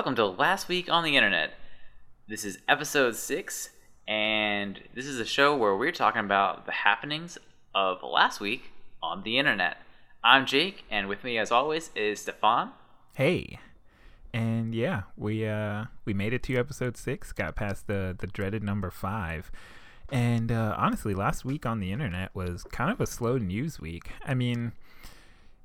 welcome to Last Week on the Internet. This is episode six, and this is a show where we're talking about the happenings of last week on the Internet. I'm Jake, and with me, as always, is Stefan. Hey. And yeah, we uh we made it to episode six, got past the the dreaded number five. And uh, honestly, last week on the internet was kind of a slow news week. I mean,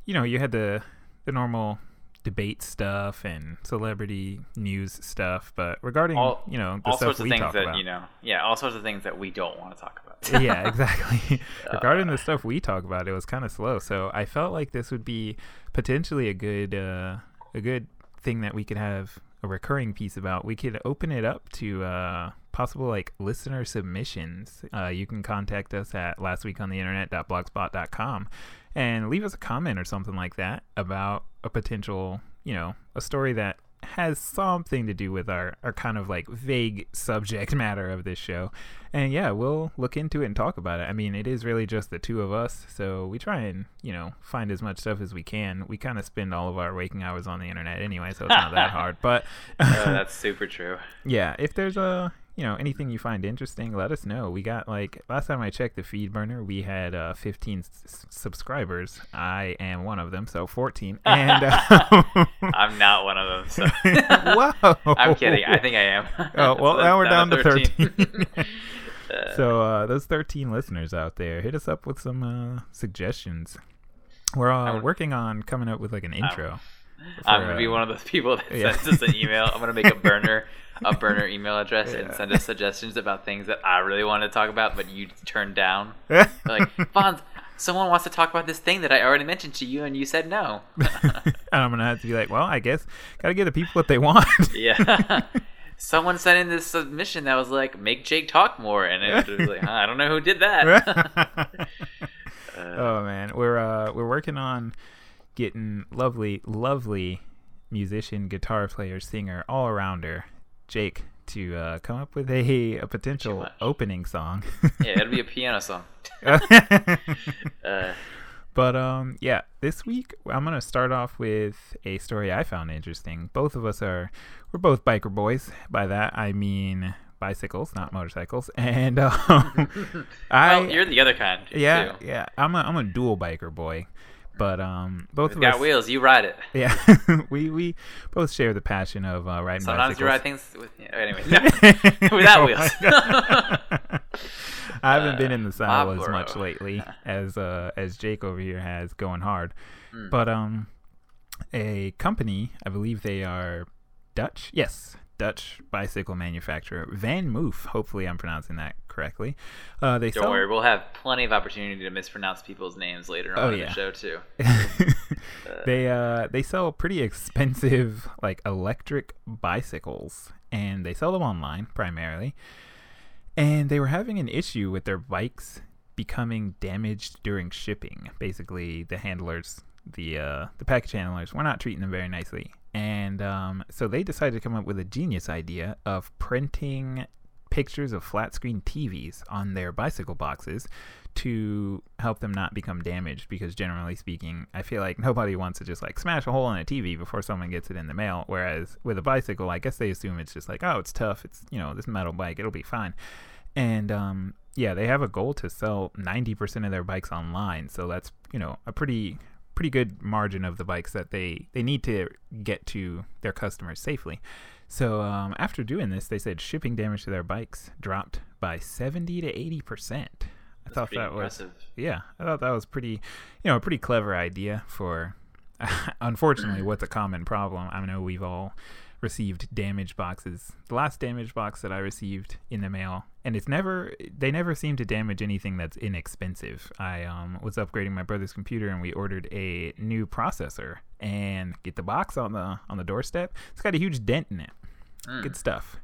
you know, you had the the normal debate stuff and celebrity news stuff, but regarding All- you know all sorts of things that about, you know, yeah, all sorts of things that we don't want to talk about. yeah, exactly. Regarding the stuff we talk about, it was kind of slow. So I felt like this would be potentially a good uh, a good thing that we could have a recurring piece about. We could open it up to uh, possible like listener submissions. Uh, you can contact us at lastweekontheinternet.blogspot.com and leave us a comment or something like that about a potential, you know, a story that has something to do with our, our kind of like vague subject matter of this show. And yeah, we'll look into it and talk about it. I mean, it is really just the two of us, so we try and, you know, find as much stuff as we can. We kind of spend all of our waking hours on the internet anyway, so it's not that hard. But Oh, that's super true. yeah, if there's a you know anything you find interesting, let us know. We got like last time I checked the FeedBurner, we had uh, 15 s- subscribers. I am one of them, so 14. And uh, I'm not one of them. So. whoa, I'm kidding. I think I am. Oh well, So now we're down to 13. 13. Uh, so uh, those 13 listeners out there, hit us up with some uh, suggestions. We're uh, working on coming up with like an intro. I'm gonna be uh, one of those people that yeah. sends us an email. I'm gonna make a burner, a burner email address, and send us suggestions about things that I really want to talk about, but you turned down. Like, Fonz, someone wants to talk about this thing that I already mentioned to you, and you said no. and I'm gonna have to be like, well, I guess gotta give the people what they want. yeah. Someone sent in this submission that was like, "Make Jake talk more," and it was like, huh, I don't know who did that. Uh, oh man, we're uh we're working on getting lovely, lovely musician, guitar player, singer, all arounder, Jake, to uh, come up with a, a potential opening song. yeah, it'll be a piano song. Uh, but um yeah, this week I'm gonna start off with a story I found interesting. Both of us are we're both biker boys. By that I mean bicycles, not motorcycles. And um, I well, you're the other kind. yeah too. yeah I'm a I'm a dual biker boy. But um, both of got us, wheels. You ride it. yeah, we we both share the passion of uh, riding Sometimes you ride things with. Yeah, anyway, no, without Oh wheels. I haven't been in the saddle as much lately as uh, as Jake over here has going hard. Hmm. But um, a company, I believe they are Dutch. Yes, Dutch bicycle manufacturer VanMoof. Hopefully, I'm pronouncing that correctly. Uh, they Don't sell. worry, we'll have plenty of opportunity to mispronounce people's names later on Oh, in yeah. the show too. they uh they sell pretty expensive like electric bicycles and they sell them online primarily and they were having an issue with their bikes becoming damaged during shipping basically the handlers the uh the package handlers were not treating them very nicely and um so they decided to come up with a genius idea of printing pictures of flat screen TVs on their bicycle boxes to help them not become damaged because generally speaking i feel like nobody wants to just like smash a hole in a tv before someone gets it in the mail. Whereas with a bicycle i guess they assume it's just like oh it's tough. It's you know this metal bike. It'll be fine. And um yeah they have a goal to sell 90% of their bikes online. So that's you know a pretty pretty good margin of the bikes that they they need to get to their customers safely so um, after doing this they said shipping damage to their bikes dropped by 70 to 80 percent I thought that was yeah, I thought that was pretty, you know, a pretty clever idea for. unfortunately, what's a common problem? I know we've all received damage boxes. The last damage box that I received in the mail, and it's never they never seem to damage anything that's inexpensive. I um, was upgrading my brother's computer, and we ordered a new processor, and get the box on the on the doorstep. It's got a huge dent in it. Good stuff.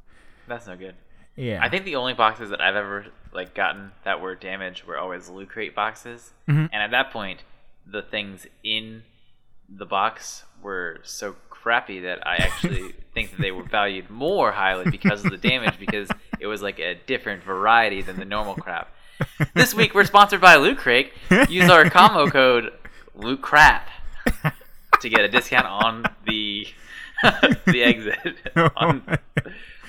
That's no good. Yeah, I think the only boxes that I've ever like gotten that were damaged were always loot crate boxes, Mhm. and at that point, the things in the box were so crappy that I actually think that they were valued more highly because of the damage because it was like a different variety than the normal crap. This week we're sponsored by Loot Crate. Use our combo code Loot Crap to get a discount on the the exit on,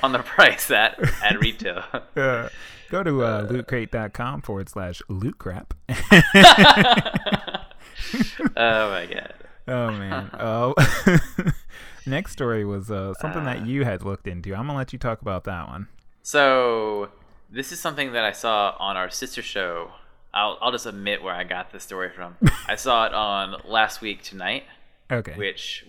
on the price at at retail. Uh, go to uh, lootcrate.com forward slash loot crap. oh my god. Oh man. Oh. Next story was uh, something that you had looked into. I'm gonna let you talk about that one. So this is something that I saw on our sister show. I'll I'll just admit where I got this story from. I saw it on last week tonight, Okay. which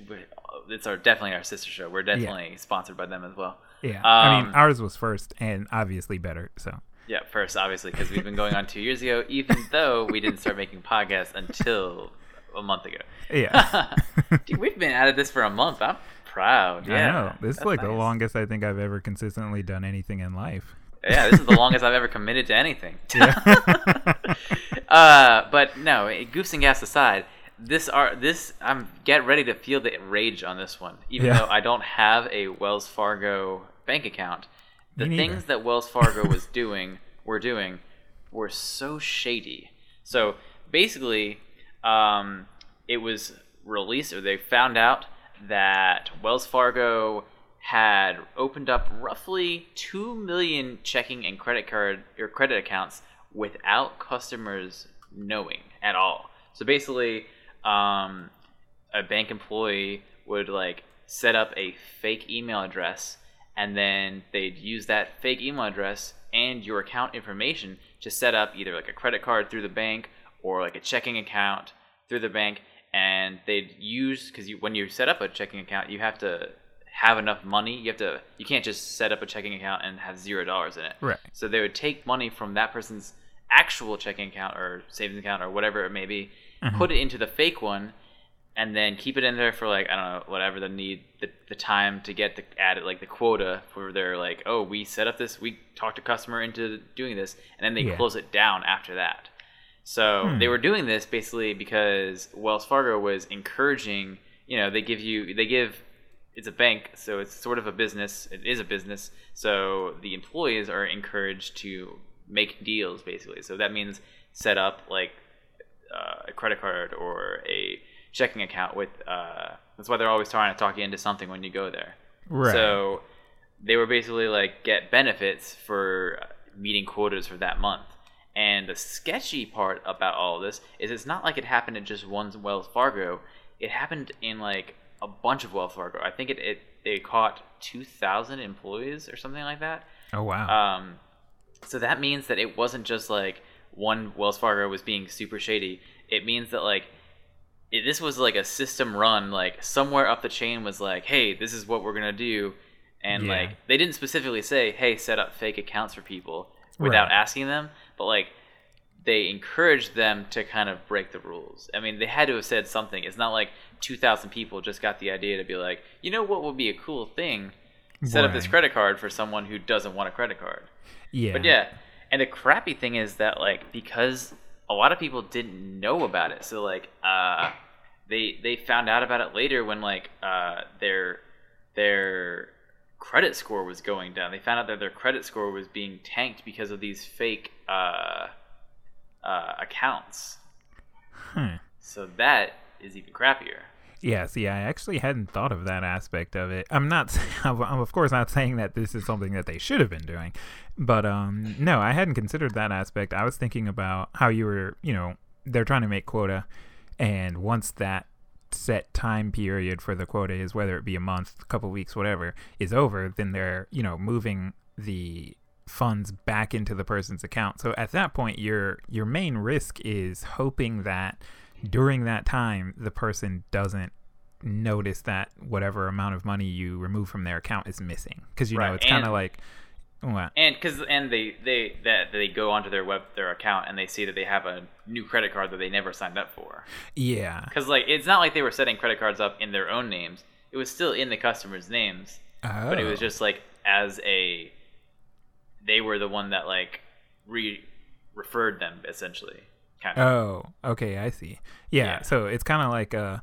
it's our definitely our sister show. We're definitely sponsored by them as well. yeah. I mean, um, ours was first and obviously better. So. Yeah, first obviously because we've been going on two years ago, even though we didn't start making podcasts until a month ago. Yeah. Dude, we've been at this for a month. I'm proud. Yeah, I know. This is like the longest I think I've ever consistently done anything in life. Yeah, this is the longest I've ever committed to anything. Yeah. uh, but no, goofs and gas aside, this are this I'm get ready to feel the rage on this one. Even Yeah. though I don't have a Wells Fargo bank account, the things that Wells Fargo was doing were doing were so shady. So basically, um, it was released or they found out that Wells Fargo had opened up roughly 2 million checking and credit card or credit accounts without customers knowing at all. So basically, um, a bank employee would like set up a fake email address and then they'd use that fake email address and your account information to set up either like a credit card through the bank or like a checking account through the bank and they'd use because you, when you set up a checking account you have to have enough money you have to you can't just set up a checking account and have zero dollars in it Right. so they would take money from that person's actual checking account or savings account or whatever it may be, mm-hmm. put it into the fake one, and then keep it in there for like I don't know whatever the need the, the time to get the added like the quota for their like oh we set up this we talked a customer into doing this and then they Yeah. close it down after that. So they were doing this basically because Wells Fargo was encouraging you know they give you they give it's a bank, so it's sort of a business. It is a business, so the employees are encouraged to make deals, basically. So that means set up like uh, a credit card or a checking account with. Uh, that's why they're always trying to talk you into something when you go there. Right. So they were basically like get benefits for meeting quotas for that month. And the sketchy part about all of this is it's not like it happened in just one Wells Fargo. It happened in like a bunch of Wells Fargo. I think it, it they caught 2,000 employees or something like that. oh wow. Um, so that means that it wasn't just like one Wells Fargo was being super shady. It means that like it, this was like a system run. Like somewhere up the chain was like, hey, this is what we're gonna do, and Yeah. like they didn't specifically say, hey, set up fake accounts for people without Right. asking them, but like they encouraged them to kind of break the rules. I mean, they had to have said something. It's not like 2,000 people just got the idea to be like, you know what would be a cool thing? Set up this credit card for someone who doesn't want a credit card. yeah. But yeah, and the crappy thing is that like because a lot of people didn't know about it, so like uh, they they found out about it later when like uh, their their credit score was going down. They found out that their credit score was being tanked because of these fake uh, uh, accounts. Hmm. So that is even crappier. Yeah, see, I actually hadn't thought of that aspect of it. I'm not, I'm of course not saying that this is something that they should have been doing, but um, no, I hadn't considered that aspect. I was thinking about how you were, you know, they're trying to make quota, and once that set time period for the quota is, whether it be a month, a couple weeks, whatever, is over, then they're, you know, moving the funds back into the person's account. So at that point, your your main risk is hoping that during that time the person doesn't notice that whatever amount of money you remove from their account is missing because you know it's kind of like what And because and they they that they go onto their web their account and they see that they have a new credit card that they never signed up for. yeah Because like it's not like they were setting credit cards up in their own names. It was still in the customers' names, but it was Oh. just like as a they were the one that like re referred them essentially. Kind of. Oh, okay, I see. Yeah, Yeah. so it's kind of like a,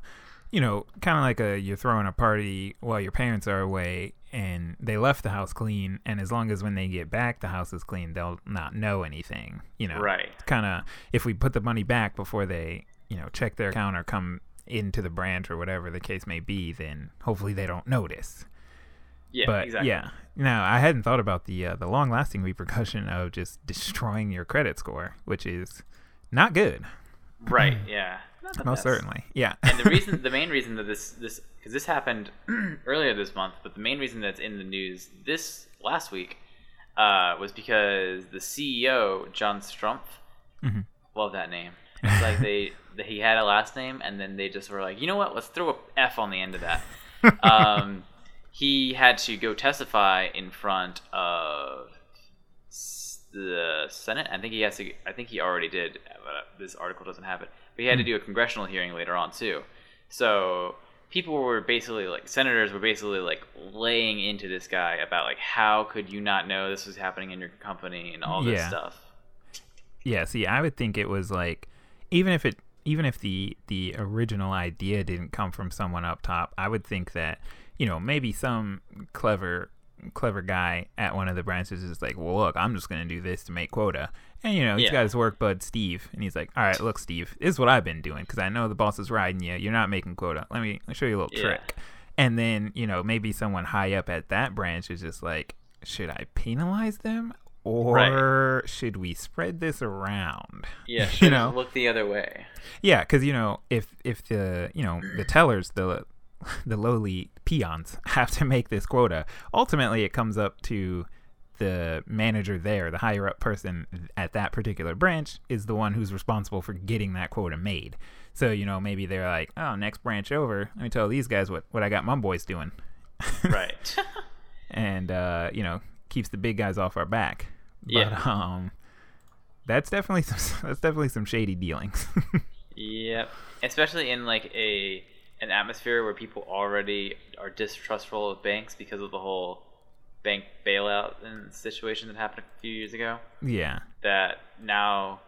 you know, kind of like a you're throwing a party while your parents are away and they left the house clean, and as long as when they get back the house is clean, they'll not know anything. You know, Right. Kind of if we put the money back before they, you know, check their account or come into the branch or whatever the case may be, then hopefully they don't notice. Yeah, but exactly. yeah, now I hadn't thought about the uh, the long lasting repercussion of just destroying your credit score, which is not good. Right. Yeah. Not the Most best. certainly. Yeah. and the reason, the main reason that this this because this happened earlier this month, but the main reason that's in the news this last week uh, was because the CEO John Stumpf, Mhm. love that name. It's like they, that he had a last name, and then they just were like, you know what? Let's throw a F on the end of that. um, he had to go testify in front of s- the Senate. I think he has to. I think he already did. But uh, this article doesn't have it. But he had to hmm. do a congressional hearing later on too. So people were basically like senators were basically like laying into this guy about like how could you not know this was happening in your company and all this Yeah. stuff. Yeah, see, I would think it was like even if it even if the the original idea didn't come from someone up top, I would think that, you know, maybe some clever clever guy at one of the branches is like, "Well, look, I'm just going to do this to make quota." And you know, he's Yeah. got his work bud Steve, and he's like, "All right, look, Steve, this is what I've been doing because I know the boss is riding you. You're not making quota. Let me, let me show you a little Yeah. trick." And then, you know, maybe someone high up at that branch is just like, "Should I penalize them?" Or should we spread this around? Yeah, You know? look the other way. Yeah, because you know, if if the you know the tellers, the the lowly peons have to make this quota, ultimately it comes up to the manager there, the higher up person at that particular branch, is the one who's responsible for getting that quota made. So you know, maybe they're like, oh, next branch over, let me tell these guys what what I got my boys doing, Right. and uh, you know, keeps the big guys off our back. But, Yeah. um, that's definitely some that's definitely some shady dealings. Yep. Especially in like a an atmosphere where people already are distrustful of banks because of the whole bank bailout and situation that happened a few years ago. yeah. That now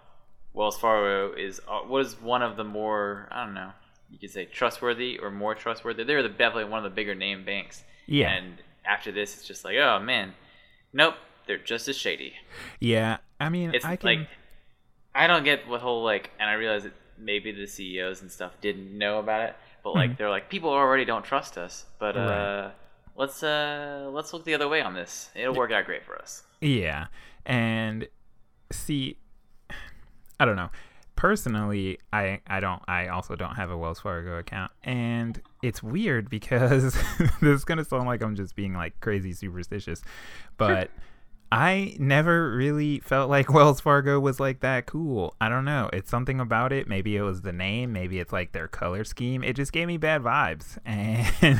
Wells Fargo is uh, was one of the more I don't know you could say trustworthy or more trustworthy. They're the, definitely one of the bigger name banks. Yeah. And after this, it's just like oh man, nope, they're just as shady. Yeah, I mean, It's I can. like I don't get what whole like, and I realize that maybe the CEOs and stuff didn't know about it, but like Mhm. they're like people already don't trust us, but uh, let's uh let's look the other way on this. It'll work out great for us. yeah, and see, I don't know. Personally, I I don't. I also don't have a Wells Fargo account, and it's weird because this is gonna sound like I'm just being like crazy superstitious, but. I never really felt like Wells Fargo was like that cool. I don't know. It's something about it. Maybe it was the name. Maybe it's like their color scheme. It just gave me bad vibes. And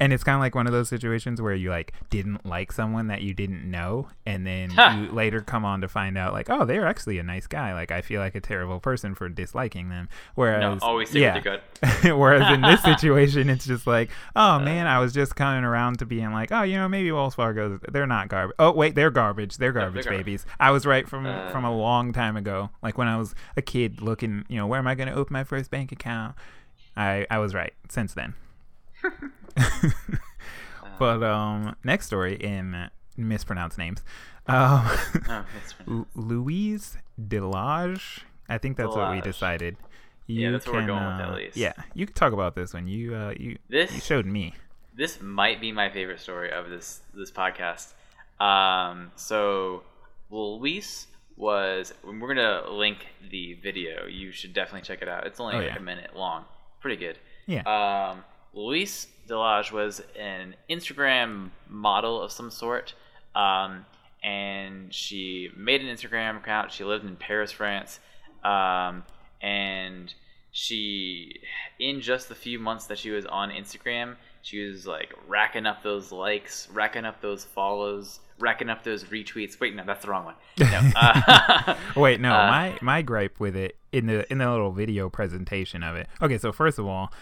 and it's kind of like one of those situations where you like didn't like someone that you didn't know, and then Huh. you later come on to find out like, oh, they're actually a nice guy. Like I feel like a terrible person for disliking them. No, Whereas always stick yeah. gut. Whereas in this situation, it's just like, oh uh. man, I was just coming around to being like, oh, you know, maybe Wells Fargo, they're not garbage. Oh wait, they're garbage. They're garbage garbage. babies. I was right from Uh. from a long time ago. Like when I was a kid, looking, you know, where am I going to open my first bank account? I I was right since then. but um, next story in mispronounced names, um, Oh, Louise Delage. I think that's what we Delage. decided. Yeah, You that's what we're going with, uh, at least. Yeah, you can talk about this one. You uh, you This- you showed me. this might be my favorite story of this this podcast. Um, so Louise was. We're gonna link the video. You should definitely check it out. It's only Oh, like yeah. a minute long. Pretty good. Yeah. Um, Louise Delage was an Instagram model of some sort, um, and she made an Instagram account. She lived in Paris, France, um, and she, in just the few months that she was on Instagram, she was like racking up those likes, racking up those follows, racking up those retweets. Wait, no, that's the wrong one. No, uh, Wait, no, uh, my my gripe with it in the in the little video presentation of it. Okay, so first of all,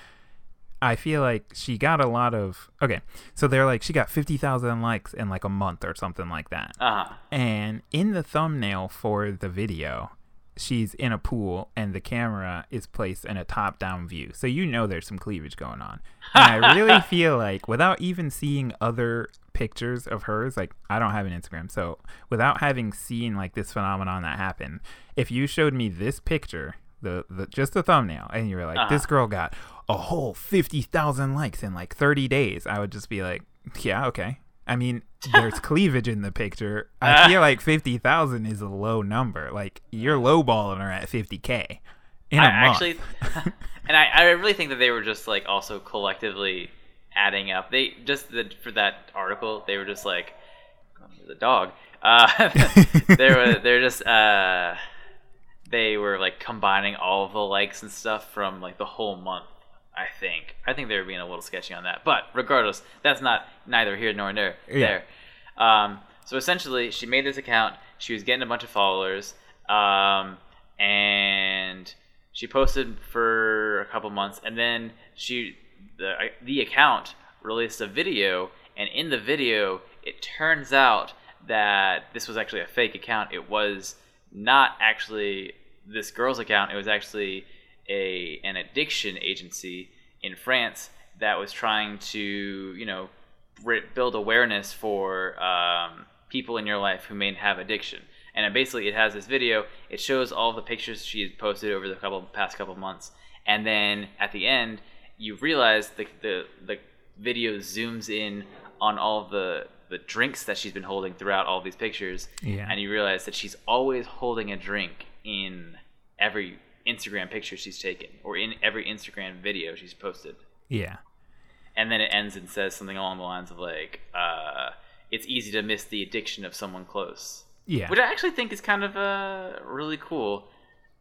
I feel like she got a lot of okay. So they're like she got fifty thousand likes in like a month or something like that. uh-huh. And in the thumbnail for the video, she's in a pool and the camera is placed in a top down view. So you know there's some cleavage going on. And I really feel like without even seeing other pictures of hers, like I don't have an Instagram. So without having seen like this phenomenon that happened, if you showed me this picture the, the just the thumbnail, and you were like, Uh-huh. this girl got a whole fifty thousand likes in like thirty days, I would just be like, yeah, okay. I mean, there's cleavage in the picture. I feel like fifty thousand is a low number. Like you're lowballing her at fifty k in a I month. actually, and I, I really think that they were just like also collectively adding up. They just the, for that article, they were just like the dog. Uh, they were they're just uh, they were like combining all of the likes and stuff from like the whole month. I think I think they were being a little sketchy on that, but regardless, that's not neither here nor there. Yeah. There. Um, so essentially, she made this account. She was getting a bunch of followers, um, and she posted for a couple months, and then she the the account released a video, and in the video, it turns out that this was actually a fake account. It was not actually this girl's account. It was actually a an addiction agency in France that was trying to you know ri- build awareness for um, people in your life who may have addiction. And basically, it has this video. It shows all the pictures she had posted over the couple past couple months, and then at the end, you realize the the, the video zooms in on all the the drinks that she's been holding throughout all these pictures, Yeah. and you realize that she's always holding a drink in every Instagram picture she's taken or in every Instagram video she's posted. yeah. And then it ends and says something along the lines of like, uh, "It's easy to miss the addiction of someone close," Yeah. which I actually think is kind of uh, really cool.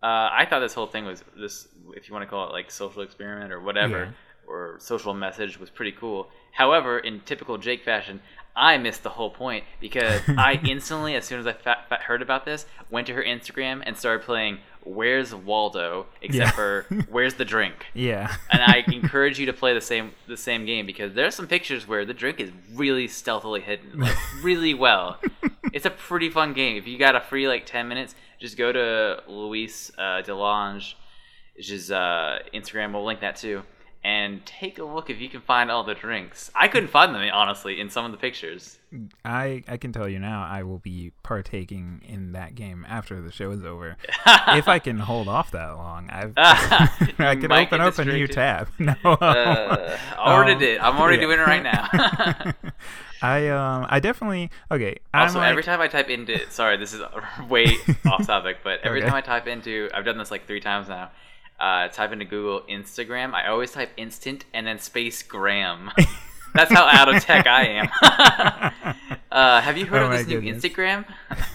Uh, I thought this whole thing was this, if you want to call it like social experiment or whatever, Yeah. or social message, was pretty cool. However, in typical Jake fashion, I missed the whole point because I instantly, as soon as I fa- fa- heard about this, went to her Instagram and started playing "Where's Waldo?" Except Yeah. for "Where's the drink?" yeah. and I encourage you to play the same the same game because there are some pictures where the drink is really stealthily hidden, like really well. It's a pretty fun game. If you got a free like ten minutes, just go to Louise uh, Delange, which is uh, Instagram. We'll link that too, and take a look if you can find all the drinks. I couldn't find them honestly in some of the pictures. I I can tell you now I will be partaking in that game after the show is over. if I can hold off that long, I've I can open up a new tab. No, Uh, already Um, did. I'm already yeah. doing it right now. I um I definitely okay. I'm Also, like, every time I type into sorry, this is way off topic, but every Okay. time I type into I've done this like three times now. Uh, type into Google Instagram. I always type instant and then space gram. That's how out of tech I am. uh, have you heard Oh of this new goodness. Instagram?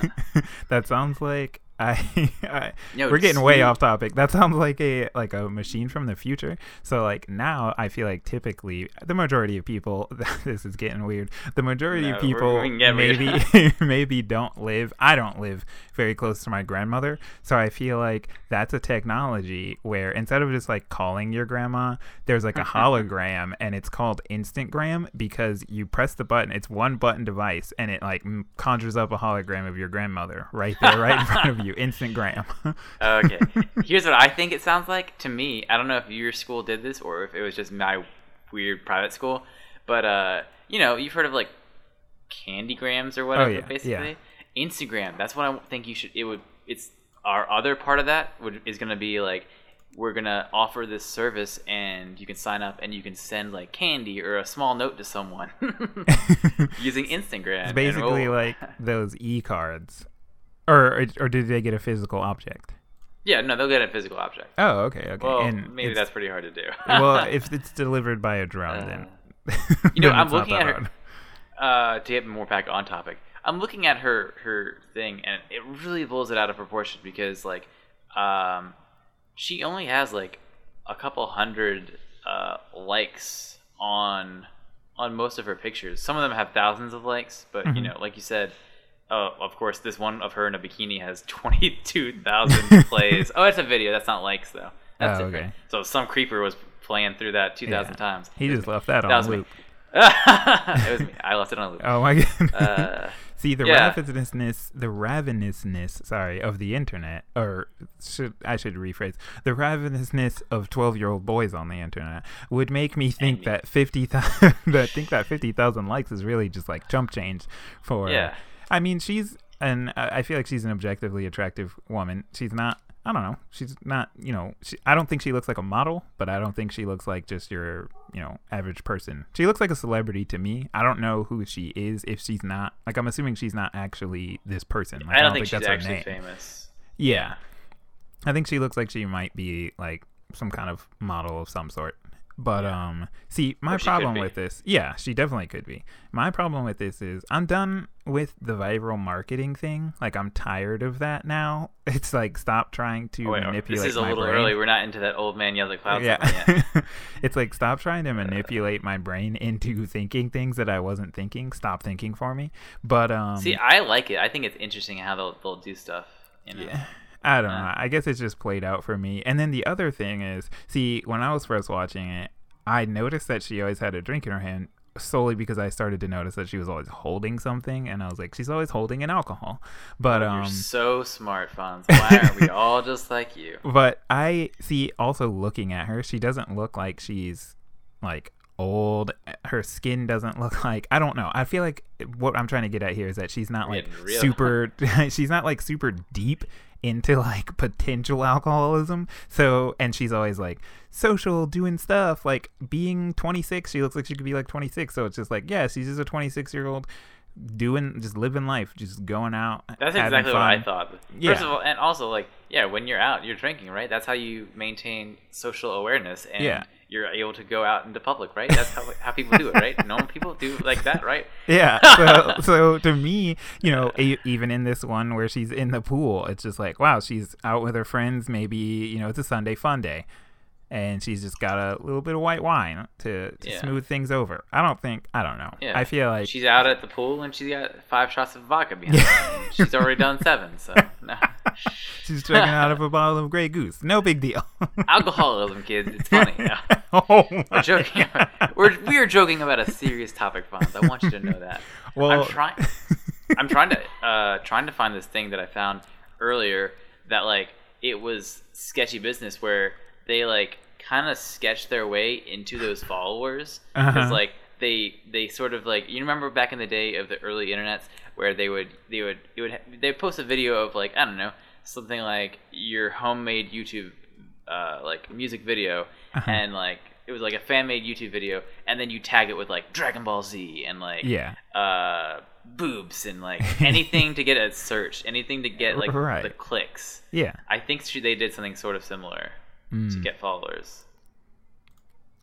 that sounds like I, I Yo, we're getting way off topic. That sounds like a like a machine from the future. So like now I feel like typically the majority of people this is getting weird. The majority No, of people we can get weird. maybe maybe don't live I don't live very close to my grandmother. So I feel like that's a technology where instead of just like calling your grandma, there's like a hologram and it's called Instantgram because you press the button. It's one button device and it like conjures up a hologram of your grandmother right there, right in front of you. Instantgram. okay. Here's what I think it sounds like to me. I don't know if your school did this or if it was just my weird private school, but uh, you know, you've heard of like candy grams or whatever. Oh, yeah, basically, Instagram. That's what I think you should. It would. It's our other part of that would is gonna be like we're gonna offer this service and you can sign up and you can send like candy or a small note to someone using Instagram. It's basically we'll- like those e-cards. Or, or did they get a physical object? yeah, no, they'll get a physical object. Oh, okay, okay. Well, and maybe that's pretty hard to do. well, if it's delivered by a drone, then You know, I'm looking at her. uh, to get more back on topic, I'm looking at her her thing, and it really blows it out of proportion because like, um, she only has like a couple hundred uh, likes on on most of her pictures. Some of them have thousands of likes, but you Mhm. know, like you said. Uh, of course, this one of her in a bikini has 22,000 plays. Oh, it's a video. That's not likes, though. That's Oh, different. okay. So some creeper was playing through that 2,000 Yeah. times. He just left that, That on was me. loop. it was me. I left it on loop. Oh my god. Uh, See the yeah. ravenousness, the ravenousness, sorry, of the internet, or should I should rephrase the ravenousness of twelve-year-old boys on the internet would make me think that fifty thousand, that think that fifty thousand likes is really just like chump change for. Yeah. I mean, she's and I uh, I feel like she's an objectively attractive woman. She's not I don't know. She's not, you know, she, I don't think she looks like a model, but I don't think she looks like just your, you know, average person. She looks like a celebrity to me. I don't know who she is if she's not. Like, I'm assuming she's not actually this person. Like, I, don't think, she's actually famous. Yeah. I think she looks like she might be like some kind of model of some sort. But Yeah. um see, my Or she could problem with this, yeah, she definitely could be. My problem with this is I'm done with the viral marketing thing. Like I'm tired of that now. It's like stop trying to Oh, wait, manipulate this is a my little brain. early. We're not into that old man yells at clouds. Yeah. it's like stop trying to manipulate my brain into thinking things that I wasn't thinking. Stop thinking for me. But um See, I like it. I think it's interesting how they'll they'll do stuff. You know. Yeah. I don't Yeah. know. I guess it's just played out for me. And then the other thing is, see, when I was first watching it, I noticed that she always had a drink in her hand solely because I started to notice that she was always holding something and I was like, she's always holding an alcohol. But You're um so smart, Fonz. Why aren't we all just like you? but I see also looking at her, she doesn't look like she's like old. Her skin doesn't look like I don't know. I feel like what I'm trying to get at here is that she's not like super she's not like super deep into like potential alcoholism. So and she's always like social doing stuff like being 26 she looks like she could be like 26 so it's just like yeah she's just a 26 year old doing just living life just going out That's exactly what I fun. thought. First Yeah. of all, and also like, yeah, when you're out, you're drinking, right? That's how you maintain social awareness, and Yeah. You're able to go out into public, right? That's how how people do it, right? Normal people do like that, right? Yeah. So, so to me, you know, e- even in this one where she's in the pool, it's just like, wow, she's out with her friends. Maybe you know, it's a Sunday fun day, and she's just got a little bit of white wine to, to Yeah. smooth things over. I don't think. I don't know. Yeah. I feel like she's out at the pool and she's got five shots of vodka behind her. She's already done seven, so no. she's drinking out of a bottle of Grey Goose. No big deal. alcoholism, kids. It's funny. Yeah. oh We're joking. About, we're we are joking about a serious topic, Fonz. I want you to know that. Well, I'm trying. I'm trying to uh, trying to find this thing that I found earlier that like it was sketchy business where they like kind of sketched their way into those followers because Uh-huh. like they they sort of like you remember back in the day of the early internets where they would they would it would they post a video of like I don't know something like your homemade YouTube uh, like music video Uh-huh. and like it was like a fan made YouTube video and then you tag it with like Dragon Ball Z and like yeah. uh boobs and like anything to get a search anything to get like Right. the clicks Yeah. i think she, they did something sort of similar to Mm. get followers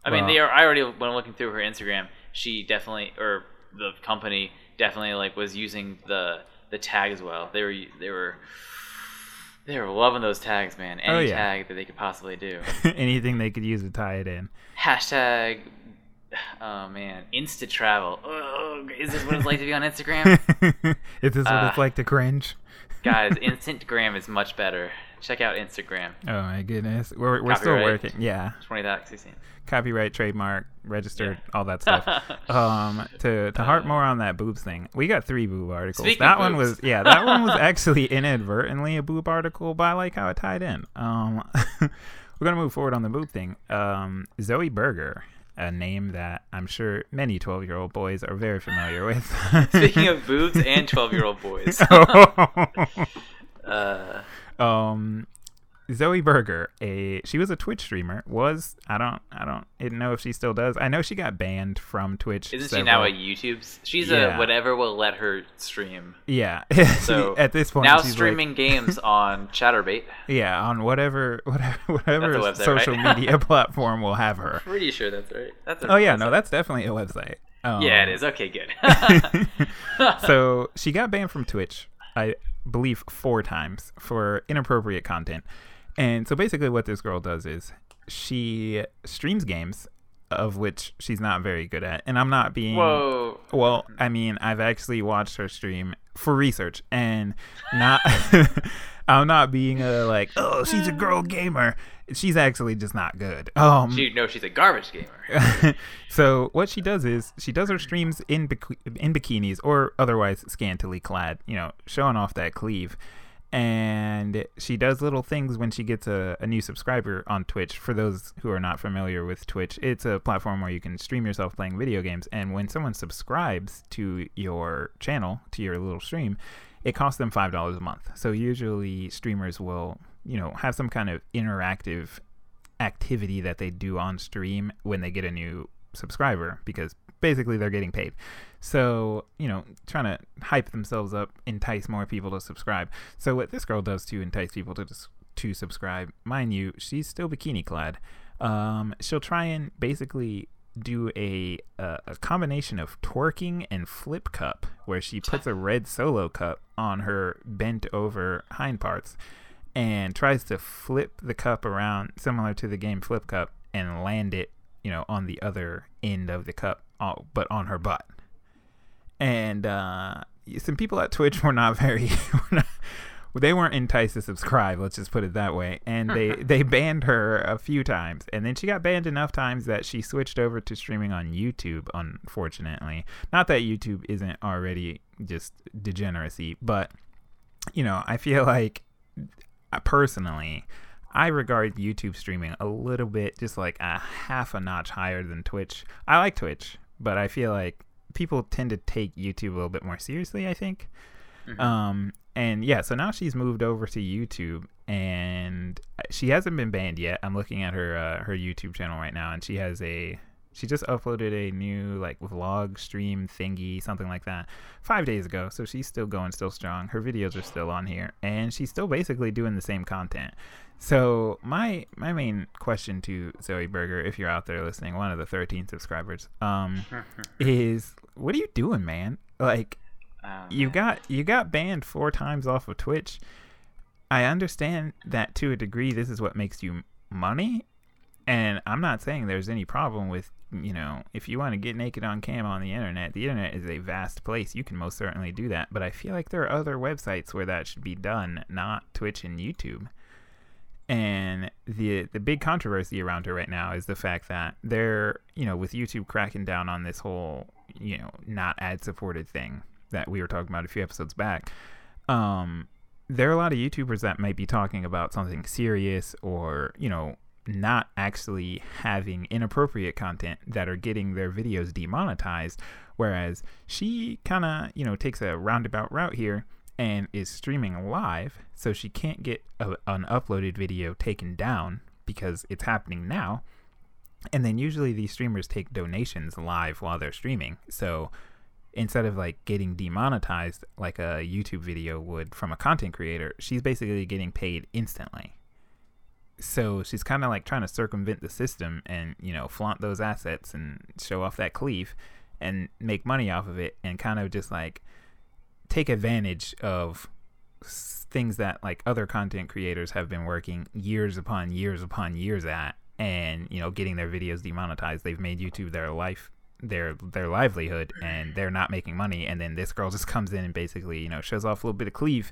i mean they are i already when looking through her instagram she definitely or the company definitely like was using the the tag as well they were they were they were loving those tags man any Oh, yeah. tag that they could possibly do Anything they could use to tie it in. hashtag oh man insta travel Ugh, is this what it's like to be on instagram Is this what Uh, it's like to cringe? Guys, Instagram is much better. Check out Instagram. Oh my goodness, we're we're still working. Yeah, 2016. copyright, trademark, registered, Yeah. all that stuff. um, to to harp more on that boobs thing, we got three boob articles. Speaking that one was yeah, that one was actually inadvertently a boob article, but I like how it tied in. Um, we're gonna move forward on the boob thing. Um, Zoie Burgher, a name that I'm sure many 12 year old boys are very familiar with. Speaking of boobs and 12 year old boys. Uh, um Zoie Burgher, a she was a Twitch streamer. Was I don't I don't know if she still does. I know she got banned from Twitch. isn't she now a YouTube? She's Yeah. a whatever will let her stream. yeah? So at this point, now she's like- streaming games on Chaturbate. yeah, on whatever whatever whatever website, social right? media platform will have her. Pretty sure that's right. That's Oh yeah, website. no, that's definitely a website. Um, yeah, it is. Okay, good. so she got banned from Twitch, I believe, four times for inappropriate content. And so basically, what this girl does is she streams games of which she's not very good at. And I'm not being. Whoa. Well, I mean, I've actually watched her stream for research and not. I'm not being a like, oh, she's a girl gamer. She's actually just not good. Um, She, no, she's a garbage gamer. so what she does is she does her streams in bik- in bikinis or otherwise scantily clad, you know, showing off that cleave. And she does little things when she gets a, a new subscriber on Twitch. For those who are not familiar with Twitch, it's a platform where you can stream yourself playing video games. And when someone subscribes to your channel, to your little stream, it costs them five dollars a month. So usually streamers will you know, have some kind of interactive activity that they do on stream when they get a new subscriber because basically they're getting paid. So, you know, trying to hype themselves up, entice more people to subscribe. So what this girl does to entice people to to subscribe, mind you, she's still bikini clad. Um, she'll try and basically do a, a, a combination of twerking and flip cup, where she puts a red solo cup on her bent over hind parts and tries to flip the cup around, similar to the game Flip Cup, and land it, you know, on the other end of the cup, uh, but on her butt. And uh, some people at Twitch were not very. they weren't enticed to subscribe. Let's just put it that way. And they they banned her a few times, and then she got banned enough times that she switched over to streaming on YouTube. Unfortunately, not that YouTube isn't already just degeneracy, but you know, I feel like personally, I regard YouTube streaming a little bit just like a half a notch higher than Twitch. I like Twitch, but I feel like people tend to take YouTube a little bit more seriously, I think. Mm-hmm. Um, and yeah, so now she's moved over to YouTube and she hasn't been banned yet. I'm looking at her uh, her YouTube channel right now and she has a she just uploaded a new like vlog stream thingy, something like that, five days ago. So she's still going, still strong. Her videos are still on here, and she's still basically doing the same content. So my my main question to Zoie Burgher, if you're out there listening, one of the 13 subscribers, um, is what are you doing, man? Like, oh, you got you got banned four times off of Twitch. I understand that to a degree, this is what makes you money, and I'm not saying there's any problem with you know, if you want to get naked on cam on the internet, the internet is a vast place. You can most certainly do that. But I feel like there are other websites where that should be done, not Twitch and YouTube. And the the big controversy around her right now is the fact that they're, you know, with YouTube cracking down on this whole, you know, not ad supported thing that we were talking about a few episodes back. Um, there are a lot of YouTubers that might be talking about something serious or, you know, not actually having inappropriate content that are getting their videos demonetized whereas she kind of you know takes a roundabout route here and is streaming live so she can't get a, an uploaded video taken down because it's happening now. And then usually these streamers take donations live while they're streaming. So instead of like getting demonetized like a YouTube video would from a content creator she's basically getting paid instantly. So she's kind of like trying to circumvent the system and you know flaunt those assets and show off that cleave and make money off of it and kind of just like take advantage of things that like other content creators have been working years upon years upon years at and you know getting their videos demonetized they've made youtube their life their their livelihood and they're not making money and then this girl just comes in and basically you know shows off a little bit of cleave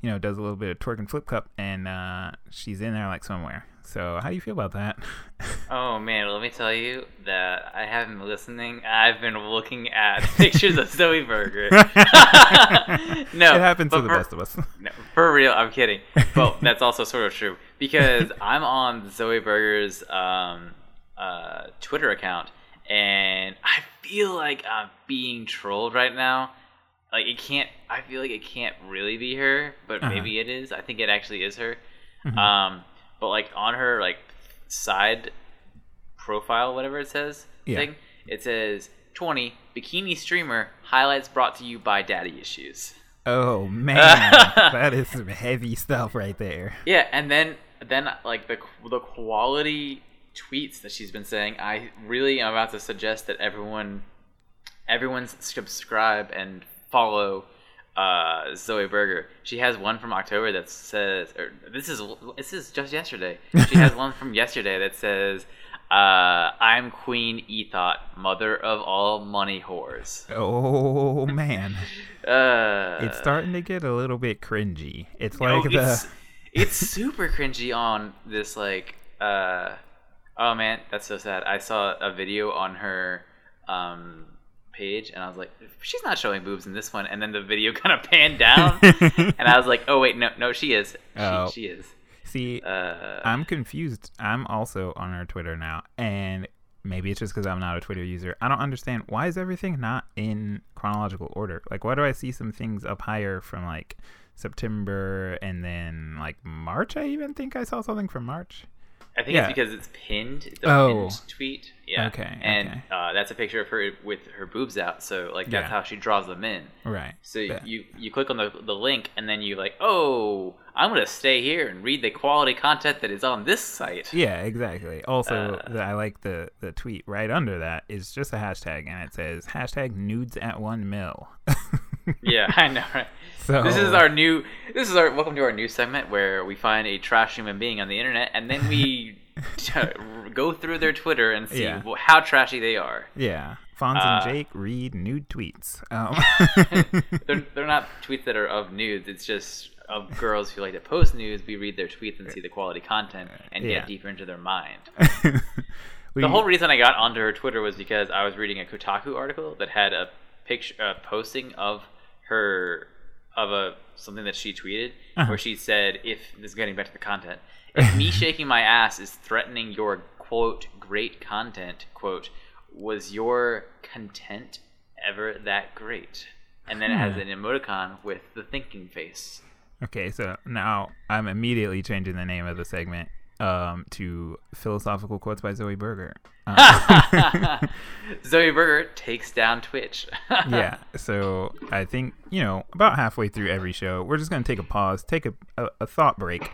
you know, does a little bit of twerk and flip cup, and uh, she's in there like somewhere. So, how do you feel about that? oh man, let me tell you that I haven't been listening. I've been looking at pictures of Zoie Burgher. no, it happens to the for, best of us. no, for real, I'm kidding. But that's also sort of true because I'm on Zoie Burgher's um, uh, Twitter account, and I feel like I'm being trolled right now like it can't i feel like it can't really be her but uh-huh. maybe it is i think it actually is her mm-hmm. um but like on her like side profile whatever it says yeah. thing it says 20 bikini streamer highlights brought to you by daddy issues. Oh man. That is some heavy stuff right there. Yeah and then then like the the quality tweets that she's been saying i really am about to suggest that everyone everyone subscribe and follow uh, Zoie Burgher. She has one from October that says, or this is this is just yesterday. She has one from yesterday that says, uh, "I'm Queen Ethot, mother of all money whores." Oh man, uh, it's starting to get a little bit cringy. It's like no, the. It's, it's super cringy on this like. Uh, oh man, that's so sad. I saw a video on her um, page and I was like, she's not showing boobs in this one. And then the video kind of panned down, and I was like, oh wait, no, no, she is. She, oh. she is. See, uh, I'm confused. I'm also on her Twitter now, and maybe it's just because I'm not a Twitter user. I don't understand why is everything not in chronological order. Like, why do I see some things up higher from like September and then like March? I even think I saw something from March. I think Yeah. it's because it's pinned. A Oh. pinned tweet. Yeah. Okay, And okay. Uh, that's a picture of her with her boobs out. So like that's Yeah. how she draws them in. Right. So Yeah. you you click on the the link and then you like, oh, I'm gonna stay here and read the quality content that is on this site. Yeah, exactly. Also, Uh, the, I like the the tweet right under that is just a hashtag, and it says hashtag nudes at one mil. yeah, I know. Right? So This is our new. This is our welcome to our new segment where we find a trash human being on the internet and then we go through their Twitter and see Yeah. how trashy they are. yeah. Fonz uh, and Jake read nude tweets. Um, they're, they're not tweets that are of nudes. It's just of girls who like to post nudes. We read their tweets and see the quality content and Yeah. get deeper into their mind. we, The whole reason I got onto her Twitter was because I was reading a Kotaku article that had a picture, a posting of her of a something that she tweeted, Uh-huh. where she said, "If this is getting back to the content, if me shaking my ass is threatening your quote great content quote, was your content ever that great?" And then it has Hmm. an emoticon with the thinking face. Okay, so now I'm immediately changing the name of the segment um, to philosophical quotes by Zoie Burgher. Uh, Zoie Burgher takes down Twitch. yeah, so I think you know about halfway through every show, we're just gonna take a pause, take a, a, a thought break,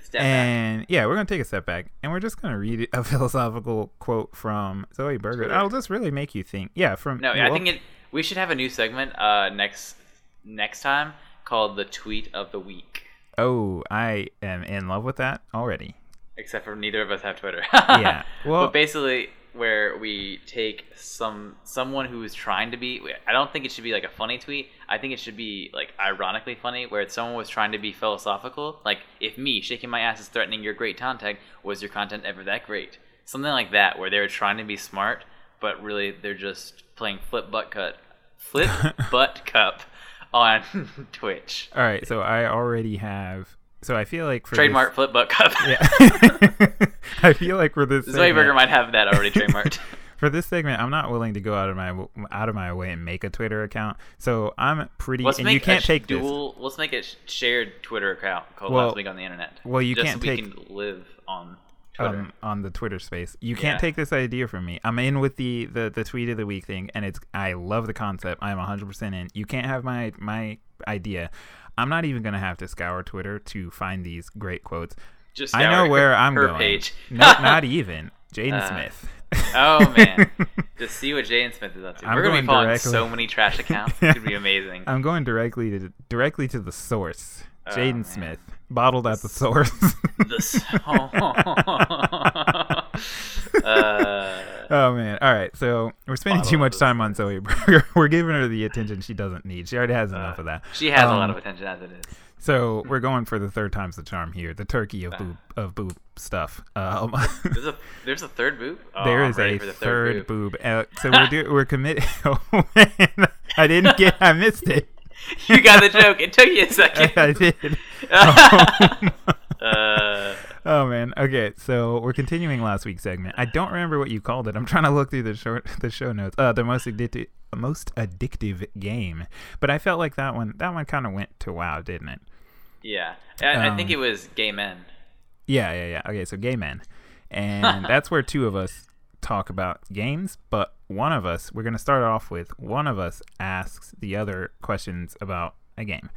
Step back. and yeah, we're gonna take a step back, and we're just gonna read a philosophical quote from Zoie Burgher. Twitter. That'll just really make you think. Yeah, from No, I think it. We should have a new segment uh, next next time called the tweet of the week. Oh, I am in love with that already. Except for neither of us have Twitter. Yeah, well- but basically, where we take some someone who is trying to be. I don't think it should be like a funny tweet. I think it should be like ironically funny, where it's someone was trying to be philosophical. Like if me shaking my ass is threatening your great content, was your content ever that great? Something like that, where they were trying to be smart, but really they're just playing flip butt cut, flip butt cup on Twitch. All right, so I already have. So I feel like for this- Trademark flip butt cup. Yeah. I feel like for this Zoie Burgher might have that already trademarked. for this segment, I'm not willing to go out of my out of my way and make a Twitter account. So I'm pretty, Let's and make you can't a take this. dual. Let's make a shared Twitter account called Well- Last Week on the Internet. well, you just can't so we take- can live on Um, on the Twitter space, you can't take this idea from me. I'm in with the, the the tweet of the week thing, and it's I love the concept. I'm 100 percent in. You can't have my my idea. I'm not even gonna have to scour Twitter to find these great quotes. just I know scour where her, I'm her going. page. no, not even Jaden Uh, Smith. oh man, to see what Jaden Smith is up to. I'm We're gonna going be following directly- so many trash accounts. It's gonna be amazing. I'm going directly to directly to the source. Oh, Jaden. Smith, bottled at the source. This. uh, oh man! All right, so we're spending too much time on Zoie Burgher. we're giving her the attention she doesn't need. She already has enough uh, of that. She has a lot Um, of attention as it is. So we're going for the third time's the charm here. The turkey of Ah. boob of boob stuff. Um, There's a there's a third boob. Oh, there is a the third, boob. boob. Uh, so we're do- we're committed. Oh man, I didn't get. I missed it. You got the joke. It took you a second. I did. uh, Oh man. Okay, so we're continuing last week's segment. I don't remember what you called it. I'm trying to look through the short the show notes. Uh, the most addictive most addictive game. But I felt like that one that one kind of went to WoW, didn't it? yeah, I, I think Um, it was gay men. Yeah, yeah, yeah. Okay, so gay men, and that's where two of us talk about games. But one of us, we're gonna start off with one of us asks the other questions about a game.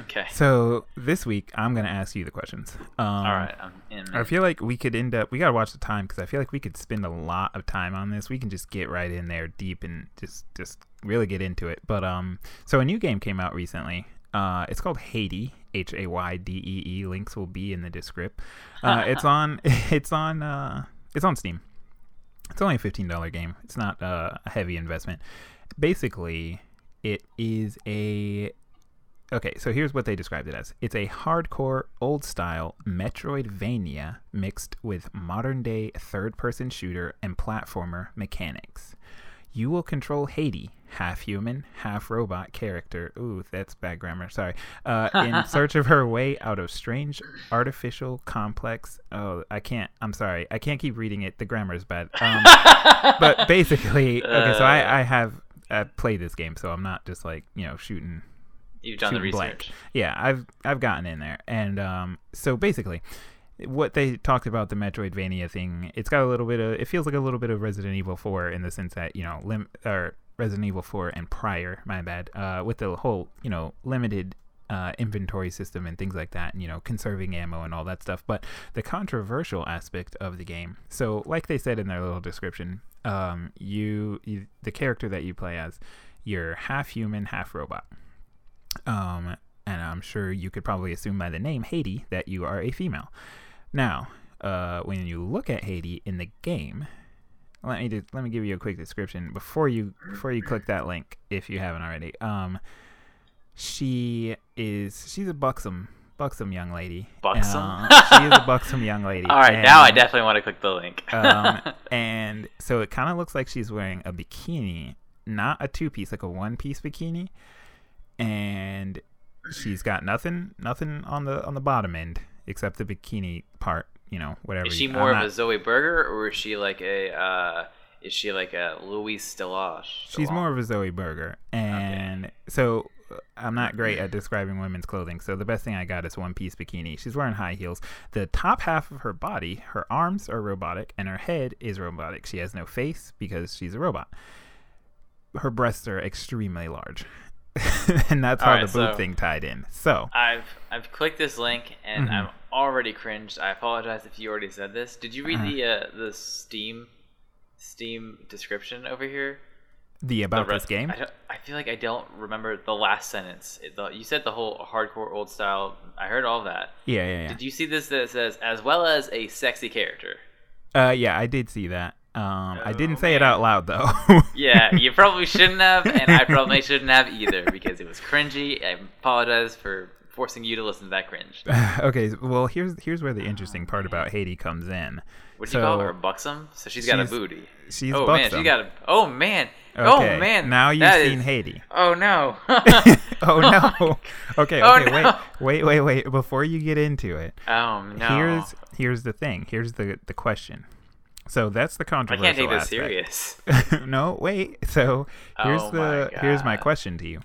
Okay. So this week, I'm gonna ask you the questions. Um, All right. I'm in. I feel like we could end up. We gotta watch the time because I feel like we could spend a lot of time on this. We can just get right in there deep and just just really get into it. But um, so a new game came out recently. Uh, it's called Haydee. H A Y D E E. Links will be in the descript. Uh, it's on. It's on. Uh, it's on Steam. It's only a fifteen dollar game. It's not uh, a heavy investment. Basically, it is a Okay, so here's what they described it as. It's a hardcore, old style Metroidvania mixed with modern day third person shooter and platformer mechanics. You will control Haydee, half human, half robot character. Ooh, that's bad grammar. Sorry. Uh, in search of her way out of strange, artificial, complex. Oh, I can't. I'm sorry. I can't keep reading it. The grammar is bad. Um, but basically, okay. So Uh. I, I have I played this game, so I'm not just like you know shooting You've done the shooting blank. research. Yeah, I've I've gotten in there, and um, so basically, what they talked about the Metroidvania thing, it's got a little bit of it feels like a little bit of Resident Evil 4 in the sense that you know lim or Resident Evil 4 and prior, my bad, uh, with the whole you know limited. Uh, inventory system and things like that, and you know, conserving ammo and all that stuff. But the controversial aspect of the game. So, like they said in their little description, um, you, you the character that you play as, you're half human, half robot. Um, and I'm sure you could probably assume by the name Haydee that you are a female. Now, uh, when you look at Haydee in the game, let me let me give you a quick description before you before you click that link if you haven't already. Um, she is she's a buxom buxom young lady. Buxom? Uh, she is a buxom young lady. All right, now I definitely want to click the link. um, and so it kind of looks like she's wearing a bikini, not a two piece, like a one piece bikini, and she's got nothing, nothing on the on the bottom end except the bikini part. You know, whatever. is she you- I'm more of not- a Zoie Burgher or is she like a uh, is she like a Louis Stellage? She's more of a Zoie Burgher, and so uh, I'm not great at describing women's clothing. So the best thing I got is one piece bikini. She's wearing high heels. The top half of her body, her arms are robotic, and her head is robotic. She has no face because she's a robot. Her breasts are extremely large, and that's how Alright, the boob so- thing tied in. So I've I've clicked this link and Mhm. I'm already cringed. I apologize if you already said this. Did you read Uh-huh. the uh, the Steam Steam description over here? the The about this game, I, don't, I feel like I don't remember the last sentence. It, the, you said the whole hardcore old style. I heard all that. yeah, yeah, yeah. Did you see this that says as well as a sexy character? Uh, yeah, I did see that. Um, I didn't Oh, say it out loud though. Yeah, you probably shouldn't have, and I probably shouldn't have either because it was cringy. I apologize for forcing you to listen to that cringe. okay, well here's here's where the interesting part about Haydee comes in. What do so you call her? Buxom? So she's got a booty. She's oh man, buxom. she got a. Oh man. Okay, Oh man. Now you've that seen is- Haydee. Oh no. oh no. Okay, Oh, okay, no. wait, wait, wait, wait. Before you get into it, oh no. here's here's the thing. Here's the the question. So that's the controversial. I can't take this aspect. serious. no, wait. So here's Oh the my here's my question to you.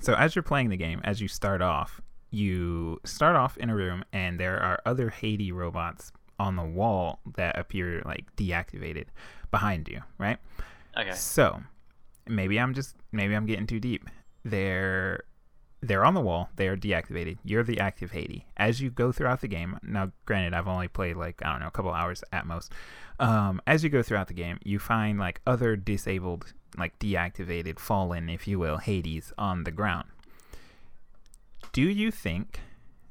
So as you're playing the game, as you start off, you start off in a room and there are other Haydee robots on the wall that appear like deactivated behind you, right? Okay. So maybe I'm just maybe I'm getting too deep. They're they're on the wall. They are deactivated. You're the active Haydee. As you go throughout the game, now granted, I've only played like I don't know a couple hours at most. Um, as you go throughout the game, you find like other disabled, like deactivated, fallen, if you will, Haydees on the ground. Do you think?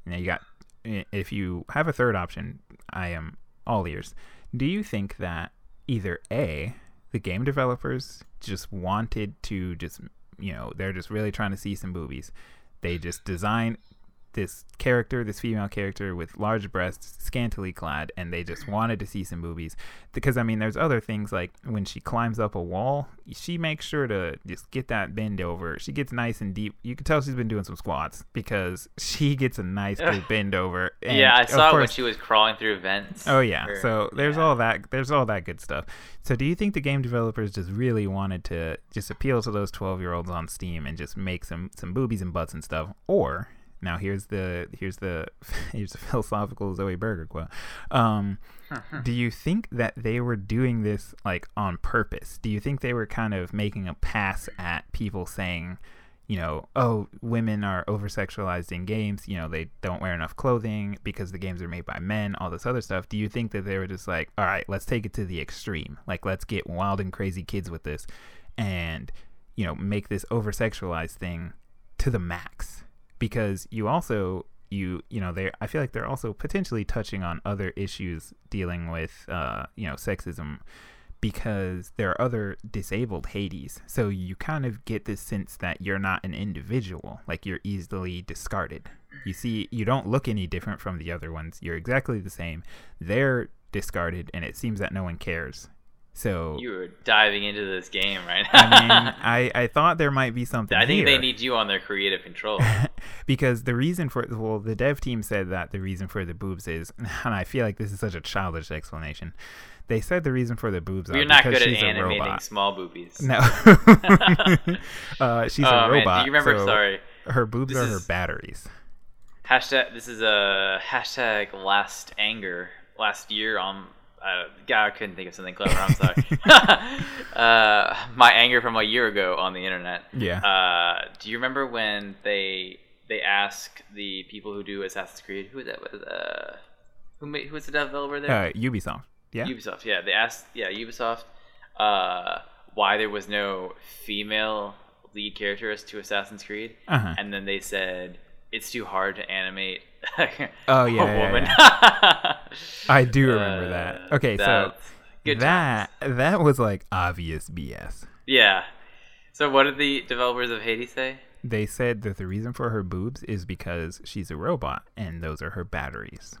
Now you got. If you have a third option, I am all ears. Do you think that either a the game developers just wanted to just you know they're just really trying to see some boobies they just designed this character this female character with large breasts scantily clad and they just wanted to see some boobies because i mean there's other things like when she climbs up a wall she makes sure to just get that bend over she gets nice and deep you can tell she's been doing some squats because she gets a nice good bend over and yeah, I saw it when she was crawling through vents. Oh yeah. or- So there's yeah. all that there's all that good stuff. So do you think the game developers just really wanted to just appeal to those 12-year-olds on Steam and just make some some boobies and butts and stuff or now here's the here's the here's the philosophical Zoie Burgher quote. Um, do you think that they were doing this like on purpose? Do you think they were kind of making a pass at people saying, you know, oh, women are over sexualized in games, you know, they don't wear enough clothing because the games are made by men, all this other stuff. Do you think that they were just like, all right, let's take it to the extreme? Like, let's get wild and crazy kids with this and, you know, make this over sexualized thing to the max? Because you also. You you know they I feel like they're also potentially touching on other issues dealing with uh you know sexism because there are other disabled Haydees. So you kind of get this sense that you're not an individual, like you're easily discarded. You see, you don't look any different from the other ones. You're exactly the same. They're discarded, and it seems that no one cares. So You were diving into this game right I now. mean, I, I thought there might be something. I think they need you on their creative control. because the reason for well, the dev team said that the reason for the boobs is, and I feel like this is such a childish explanation. They said the reason for the boobs You're are not because good at she's a animating robot. small boobies. No, uh, she's oh a man, robot. do you remember? so sorry. her boobs This are her batteries. Hashtag. This is a hashtag. Last anger. Last year on. Uh, God, I couldn't think of something clever. I'm sorry. uh, my anger from a year ago on the internet. Yeah. Uh, do you remember when they they ask the people who do Assassin's Creed who that was? Uh, who made who was the developer there? Uh, Ubisoft. Yeah. Ubisoft. Yeah, they asked. Yeah, Ubisoft. Uh, why there was no female lead characters to Assassin's Creed, Uh-huh. and then they said it's too hard to animate Oh, a yeah, yeah. I do remember that. Uh, Okay, so that's good that that was like obvious BS. Yeah. So what did the developers of Hades say? They said that the reason for her boobs is because she's a robot and those are her batteries.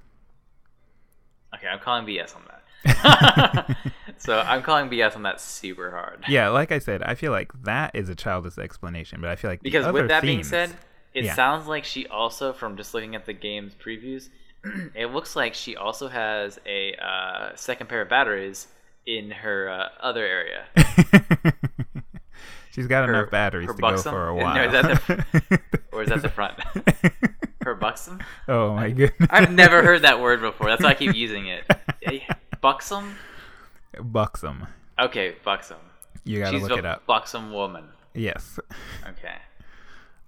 Okay, I'm calling BS on that. so I'm calling BS on that super hard. Yeah, like I said, I feel like that is a childish explanation, but I feel like Because with that being said, it Yeah. sounds like she also, from just looking at the game's previews, it looks like she also has a uh, second pair of batteries in her uh, other area. she's got Her- enough batteries to go for a No, while. is that Or is that the front? Her buxom? oh my goodness! I've never heard that word before. That's why I keep using it. Eh, Buxom? buxom. Okay, buxom. You gotta She's look a it up. buxom woman. Yes. Okay.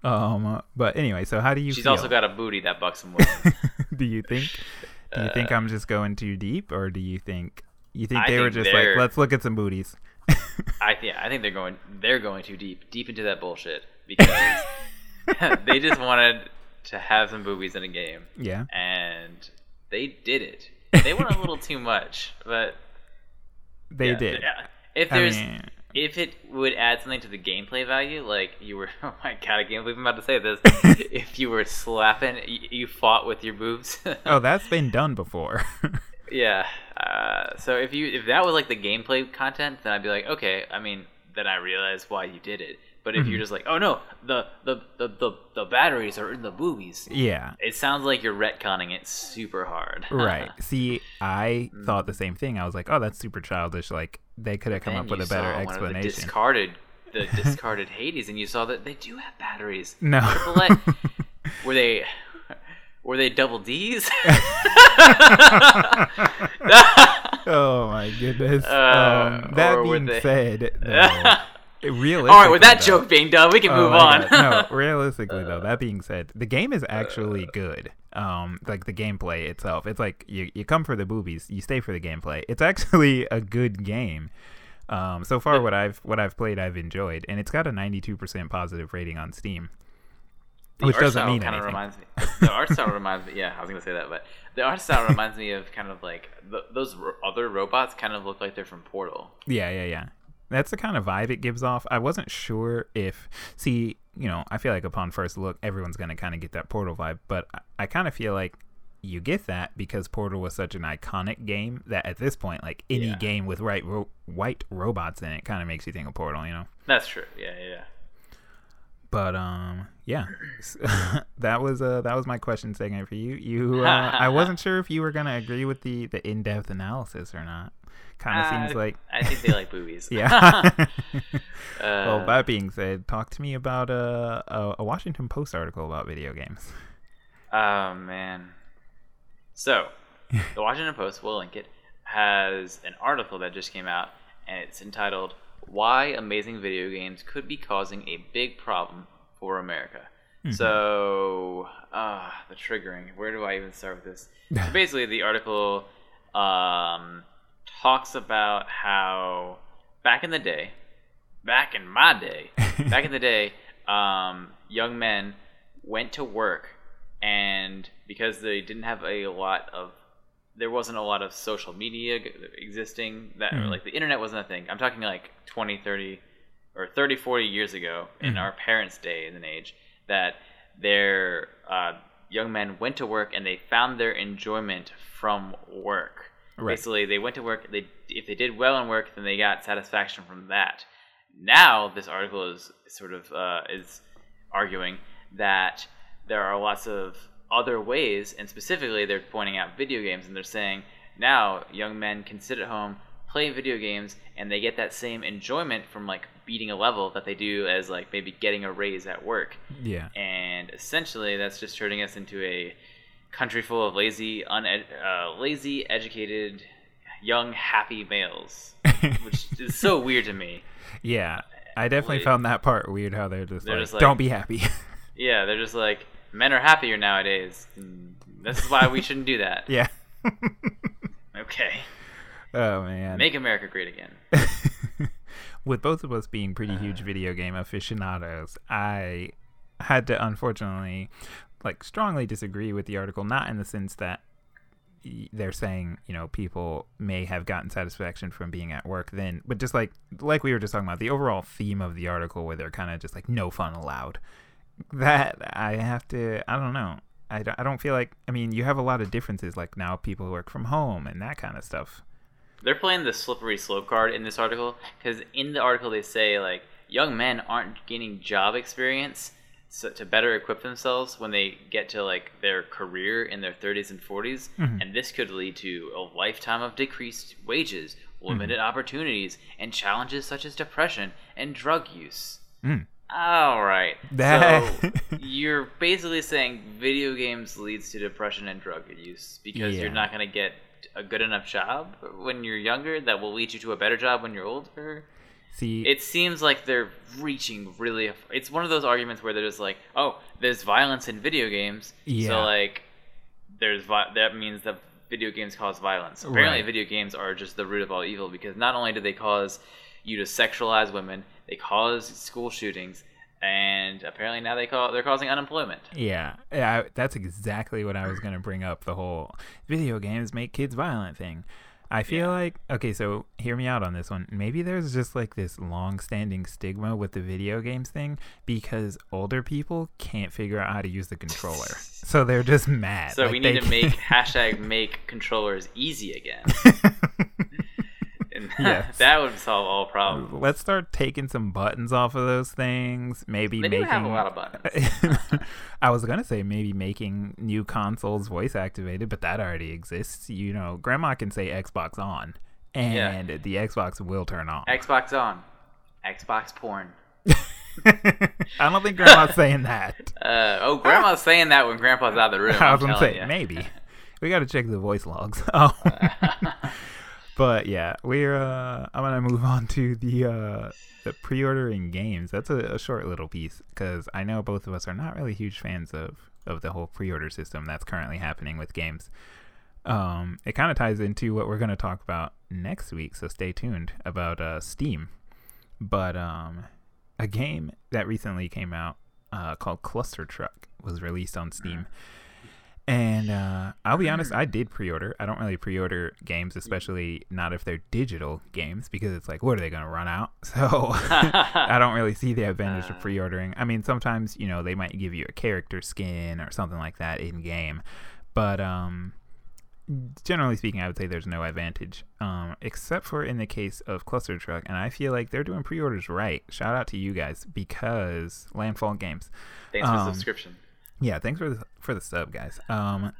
Um. But anyway, so how do you She's feel? also got a booty, that bucks buxom woman. do you think? Do you think Uh, I'm just going too deep, or do you think you think I they were just like, let's look at some booties? I yeah, I think they're going they're going too deep, deep into that bullshit because they just wanted to have some boobies in a game, yeah. and they did it. They went a little too much, but They yeah, did. yeah. If I there's mean, if it would add something to the gameplay value, like you were, oh my god, I can't believe I'm about to say this. if you were slapping, you, fought with your boobs. oh, that's been done before. yeah. Uh, so if you if that was like the gameplay content, then I'd be like, okay. I mean, then I realize why you did it. But if you're Mhm. just like, oh no, the the, the the the batteries are in the boobies. yeah. It sounds like you're retconning it super hard. Right. See, I Mm. thought the same thing. I was like, oh, that's super childish. Like they could have come Then up with a better saw one of the explanation. discarded the discarded Haydees, and you saw that they do have batteries. No. Were they were they double D's? oh my goodness. Uh, um, that being they- said, though, realistically, All right, with that though- joke being done, we can Oh move on. Uh, no, realistically though, that being said, the game is actually good. Um, like the gameplay itself, it's like you you come for the boobies, you stay for the gameplay. It's actually a good game. Um, so far, what I've what I've played, I've enjoyed, and it's got a 92% positive rating on Steam. The Which doesn't mean anything. reminds me. The art style reminds me. Yeah, I was gonna say that, but the art style reminds me of kind of like th those other robots. Kind of look like they're from Portal. Yeah, yeah, yeah. That's the kind of vibe it gives off. I wasn't sure if, see, you know, I feel like upon first look, everyone's going to kind of get that Portal vibe, but I, I kind of feel like you get that because Portal was such an iconic game that at this point, like any Yeah. game with right ro- white robots in it kind of makes you think of Portal, you know? That's true. Yeah, yeah. yeah. But um, yeah, that was uh that was my question segment for you. You, uh, I wasn't sure if you were gonna agree with the the in depth analysis or not. Kind of seems Uh, like I think they like boobies. yeah. Uh, well, that being said, talk to me about uh, a, a Washington Post article about video games. Oh man. So, the Washington Post, we'll link it, has an article that just came out, and it's entitled "Why Amazing Video Games Could Be Causing a Big Problem for America." So, uh, the triggering. Where do I even start with this? So basically, the article um, talks about how back in the day, back in my day, back in the day, um, young men went to work, and because they didn't have a lot of, there wasn't a lot of social media existing, that Mhm. like the internet wasn't a thing. I'm talking like 20, 30, or 30, 40 years ago in Mhm. our parents' day and age, that their uh, young men went to work and they found their enjoyment from work. Right. Basically, they went to work. They if they did well in work, then they got satisfaction from that. Now, this article is sort of uh, is arguing that there are lots of other ways, and specifically, they're pointing out video games, and they're saying now young men can sit at home, play video games, and they get that same enjoyment from like beating a level that they do as like maybe getting a raise at work. Yeah. And essentially, that's just turning us into a country full of lazy, uned- uh, lazy, educated, young, happy males, which is so weird to me. Yeah. I definitely Wait. found that part weird how they're just, They're like, just like- don't be happy. Yeah, they're just like men are happier nowadays. and This is why we shouldn't do that. yeah. Okay, oh man. make America great again. With both of us being pretty huge Uh. video game aficionados, I had to unfortunately like strongly disagree with the article not in the sense that they're saying, you know, people may have gotten satisfaction from being at work then, but just like like we were just talking about the overall theme of the article where they're kind of just like no fun allowed. That I have to I don't know. I don't, I don't feel like I mean, you have a lot of differences like now people work from home and that kind of stuff. They're playing the slippery slope card in this article because in the article they say like young men aren't gaining job experience so, to better equip themselves when they get to like their career in their 30s and 40s, Mhm. and this could lead to a lifetime of decreased wages, limited opportunities, and challenges such as depression and drug use. Mm. All right. That- So you're basically saying video games leads to depression and drug use because Yeah. you're not going to get a good enough job when you're younger that will lead you to a better job when you're older. See, It seems like they're reaching really. It's one of those arguments where they're just like, "Oh, there's violence in video games, Yeah. so like, there's vi- that means that video games cause violence." Apparently, Right. video games are just the root of all evil because not only do they cause you to sexualize women, they cause school shootings, and apparently now they call they're causing unemployment. Yeah, yeah, I- that's exactly what I was gonna bring up. The whole video games make kids violent thing. I feel Yeah. like okay, so hear me out on this one. Maybe there's just like this long-standing stigma with the video games thing because older people can't figure out how to use the controller, so they're just mad. So Like, we need to make hashtag make controllers easy again, and Yes. that would solve all problems. Let's start taking some buttons off of those things. Maybe They making. have a lot of buttons. I was gonna say maybe making new consoles voice activated, but that already exists. You know, Grandma can say Xbox on, and the Xbox will turn on. Xbox on, Xbox porn. I don't think Grandma's saying that. Uh, oh, Grandma's saying that when Grandpa's out of the room. I I'm was gonna say ya. maybe. We got to check the voice logs. Oh. But yeah, we're. Uh, I'm gonna move on to the uh, the pre-ordering games. That's a, a short little piece because I know both of us are not really huge fans of of the whole pre-order system that's currently happening with games. Um, it kind of ties into what we're gonna talk about next week, so stay tuned about uh, Steam. But um, a game that recently came out uh, called Clustertruck was released on Steam. And uh, I'll be honest, I did pre-order. I don't really pre-order games, especially not if they're digital games, because it's like, what are they going to run out? So I don't really see the advantage of pre-ordering. I mean, sometimes you know they might give you a character skin or something like that in game, but um, generally speaking, I would say there's no advantage, um, except for in the case of Clustertruck. And I feel like they're doing pre-orders right. Shout out to you guys because Landfall Games. Thanks for the Um, subscription. Yeah, thanks for the for the sub, guys. Um,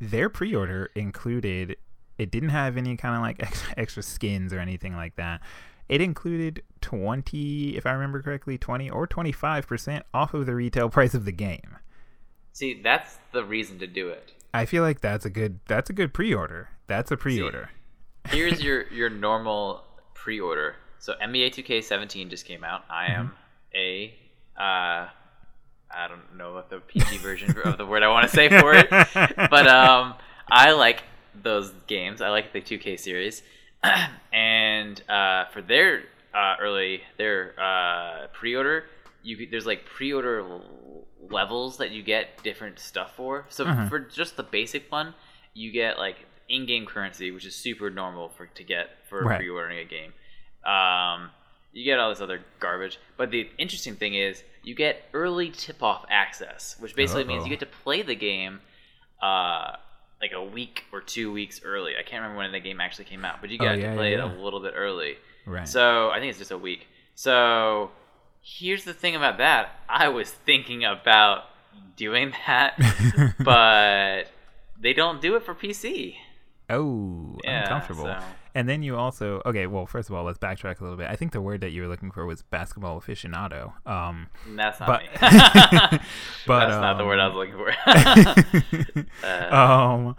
their pre-order included. It didn't have any kind of like extra, extra skins or anything like that. It included twenty, if I remember correctly, twenty or twenty-five percent off of the retail price of the game. See, that's the reason to do it. I feel like that's a good that's a good pre-order. That's a pre-order. Here's your your normal pre-order. So NBA 2K17 just came out. I am a uh, I don't know what the PG version of the word I want to say for it, but um, I like those games. I like the 2K series, and uh, for their uh, early their uh, pre-order, you there's like pre-order l- levels that you get different stuff for. So Mhm. for just the basic one, you get like in-game currency, which is super normal for to get for Right. pre-ordering a game. Um, you get all this other garbage, but the interesting thing is you get early tip-off access, which basically means Uh-oh. you get to play the game uh, like a week or two weeks early. I can't remember when the game actually came out, but you Oh, yeah, to play yeah, it a little bit early. Right. So I think it's just a week. So here's the thing about that. I was thinking about doing that, but they don't do it for PC. oh, Yeah, uncomfortable. so- And then you also okay. Well, first of all, let's backtrack a little bit. I think the word that you were looking for was basketball aficionado. Um, That's not But- me. but, That's not the word I um, was looking for. uh, um,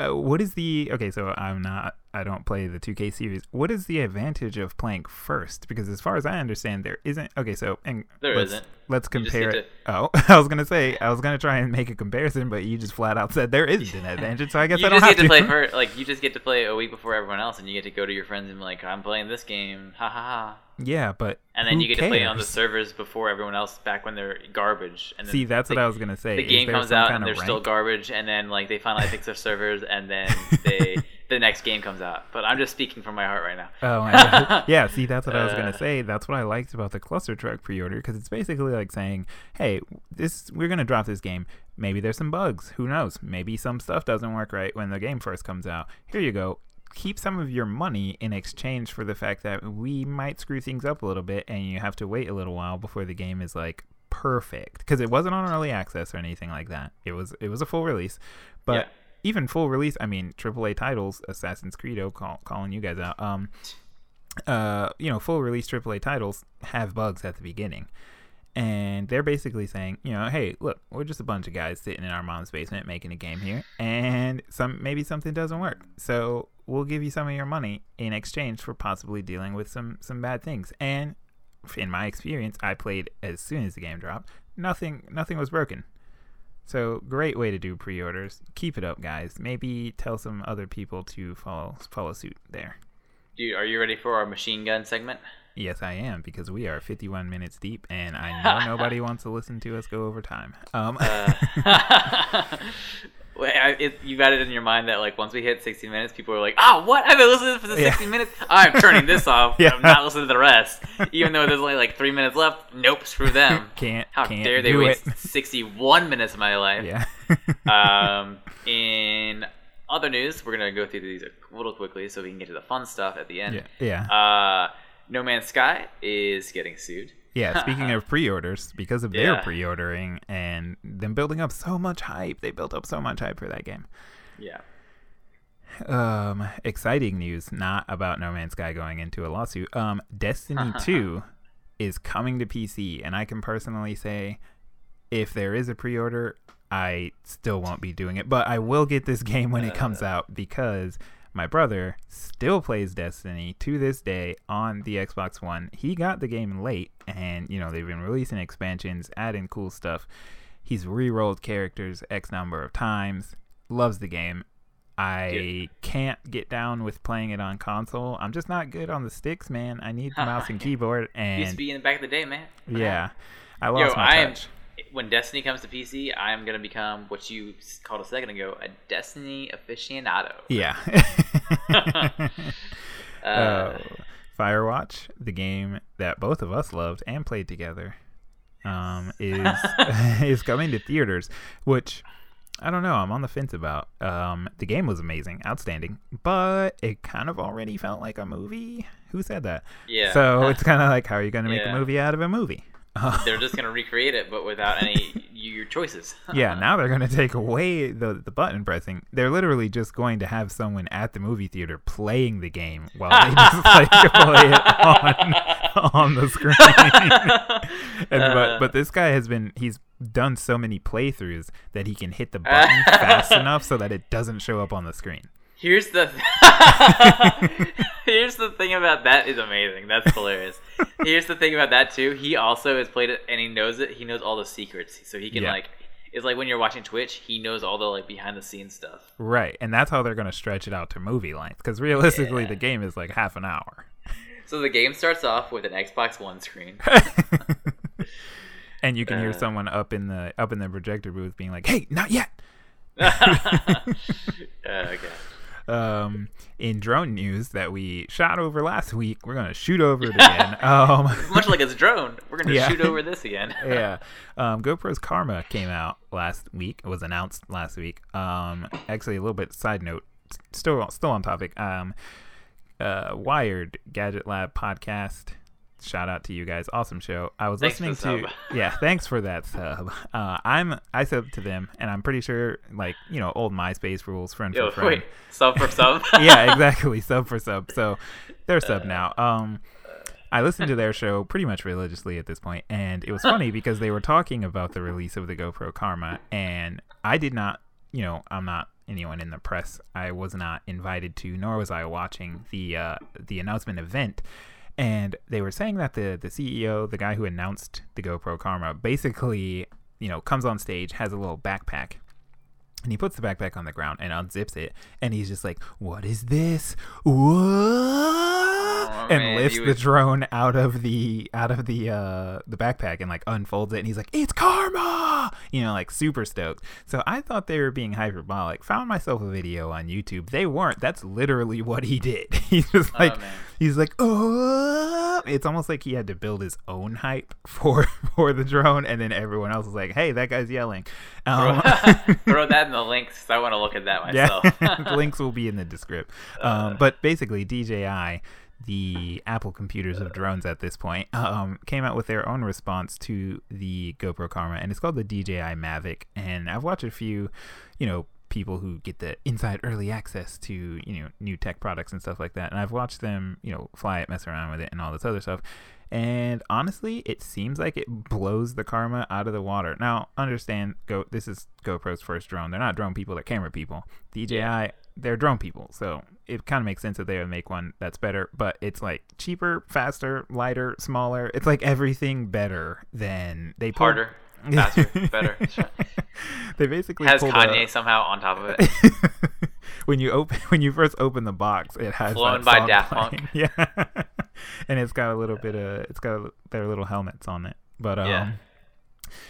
uh, what is the okay? So I'm not. I don't play the 2K series. What is the advantage of playing first? Because as far as I understand, there isn't. Okay, so and There let's, isn't. Let's compare it. Oh, I was gonna say I was gonna try and make a comparison, but you just flat out said there isn't an advantage. So I guess you I don't just have get to play for like you just get to play a week before everyone else, and you get to go to your friends and be like, "I'm playing this game, ha ha ha," yeah, but and then you get to play on the servers before everyone else back when they're garbage. And then See, that's the, what I was gonna say. The game comes out and they're still garbage, and then like they finally fix their servers, and then they the next game comes out. But I'm just speaking from my heart right now. Oh yeah. See, that's what I was Uh. gonna say. That's what I liked about the Clustertruck pre-order because it's basically like saying, "Hey, this we're gonna drop this game. Maybe there's some bugs. Who knows? Maybe some stuff doesn't work right when the game first comes out. Here you go. Keep some of your money in exchange for the fact that we might screw things up a little bit, and you have to wait a little while before the game is like perfect because it wasn't on early access or anything like that. It was it was a full release, but Yeah. even full release, I mean, AAA titles, Assassin's Creed, call, calling you guys out. Um, uh, you know, full release AAA titles have bugs at the beginning, and they're basically saying, you know, hey, look, we're just a bunch of guys sitting in our mom's basement making a game here, and some maybe something doesn't work, so we'll give you some of your money in exchange for possibly dealing with some some bad things. And in my experience, I played as soon as the game dropped. Nothing, nothing was broken. So great way to do pre-orders. Keep it up, guys. Maybe tell some other people to follow follow suit there. Dude, are you ready for our machine gun segment? Yes, I am because we are 51 minutes deep, and I know nobody wants to listen to us go over time. Um, Uh, it, you got it in your mind that like once we hit 60 minutes, people are like, "Oh, what? I've been listening for the Yeah. 60 minutes. I'm turning this off. Yeah. I'm not listening to the rest." Even though there's only like three minutes left. Nope, screw them. can't How can't dare they waste it. 61 minutes of my life? yeah. um, in other news, we're gonna go through these a little quickly so we can get to the fun stuff at the end. yeah. Yeah. Uh, no Man's Sky is getting sued. Yeah, speaking of pre-orders, because of their Yeah. pre-ordering and them building up so much hype, they built up so much hype for that game. Yeah. Um, exciting news, not about No Man's Sky going into a lawsuit. Um, Destiny 2 is coming to PC, and I can personally say if there is a pre-order, I still won't be doing it, but I will get this game when it comes out because my brother still plays Destiny to this day on the Xbox One. He got the game late, and you know they've been releasing expansions, adding cool stuff. He's re-rolled characters X number of times. Loves the game. I can't get down with playing it on console. I'm just not good on the sticks, man. I need mouse and keyboard, And Used to be in the back of the day, man. Yeah? I Yo, lost my I am. When Destiny comes to PC, I am gonna become what you called a second ago a Destiny aficionado. Yeah. Uh, uh, Firewatch, the game that both of us loved and played together, um, is is coming to theaters, which I don't know. I'm on the fence about. Um, the game was amazing, outstanding, but it kind of already felt like a movie. Who said that? yeah. So it's kind of like, how are you going to make Yeah. a movie out of a movie? They're just gonna recreate it, but without any your choices. yeah, now they're going to take away the the button pressing. They're literally just going to have someone at the movie theater playing the game while they just like play it on on the screen. and, Uh. but but this guy has been he's done so many playthroughs that he can hit the button fast enough so that it doesn't show up on the screen. Here's the here's the thing about that is amazing. That's hilarious. Here's the thing about that too. He also has played it and he knows it. He knows all the secrets, so he can Yeah. like. It's like when you're watching Twitch, he knows all the like behind the scenes stuff. Right, and that's how they're going to stretch it out to movie length because realistically Yeah. the game is like half an hour. So the game starts off with an Xbox One screen. and you can hear Uh. someone up in the up in the projector booth being like, "Hey, not yet." uh, okay. Um, in drone news that we shot over last week, we're gonna shoot over it again. um, Much like it's drone, we're gonna Yeah. shoot over this again. yeah. Um, GoPro's Karma came out last week. It was announced last week. Um, actually, a little bit side note, still still on topic. Um, uh, Wired Gadget Lab podcast. Shout out to you guys. Awesome show. I was Thanks listening to sub. yeah. Thanks for that sub. Uh, I'm I subbed to them, and I'm pretty sure like you know old MySpace rules, friend Yo, for friend wait, sub for sub. yeah, exactly. Sub for sub. So they're sub now. Um, I listened to their show pretty much religiously at this point, and it was funny because they were talking about the release of the GoPro Karma, and I did not, you know, I'm not anyone in the press. I was not invited to, nor was I watching the uh, the announcement event. And they were saying that the the CEO, the guy who announced the GoPro Karma, basically, you know, comes on stage, has a little backpack, and he puts the backpack on the ground and unzips it, and he's just like, "What is this? What?" and man, lifts the drone out of the out of the uh the backpack and like unfolds it, and he's like, "It's karma!" You know, like super stoked. So I thought they were being hyperbolic. Found myself a video on YouTube. They weren't. That's literally what he did. he's just like, man. he's like, "Oh!" It's almost like he had to build his own hype for for the drone, and then everyone else was like, "Hey, that guy's yelling." Um, Throw that in the links. I want to look at that myself. yeah, links will be in the description. Um, but basically, DJI, the Apple computers of drones at this point, um, came out with their own response to the GoPro Karma, and it's called the DJI Mavic. And I've watched a few, you know, people who get the inside early access to you know new tech products and stuff like that. And I've watched them, you know, fly it, mess around with it, and all this other stuff. And honestly, it seems like it blows the karma out of the water. Now, understand, go. This is GoPro's first drone. They're not drone people; they're camera people. DJI, they're drone people, so it kind of makes sense that they would make one that's better. But it's like cheaper, faster, lighter, smaller. It's like everything better than they pulled- Harder, faster, better. they basically Has Kanye a- somehow on top of it. when you open when you first open the box, it has Flown by Daft. Punk. Yeah, and it's got a little bit of it's got their little helmets on it. But um, Yeah.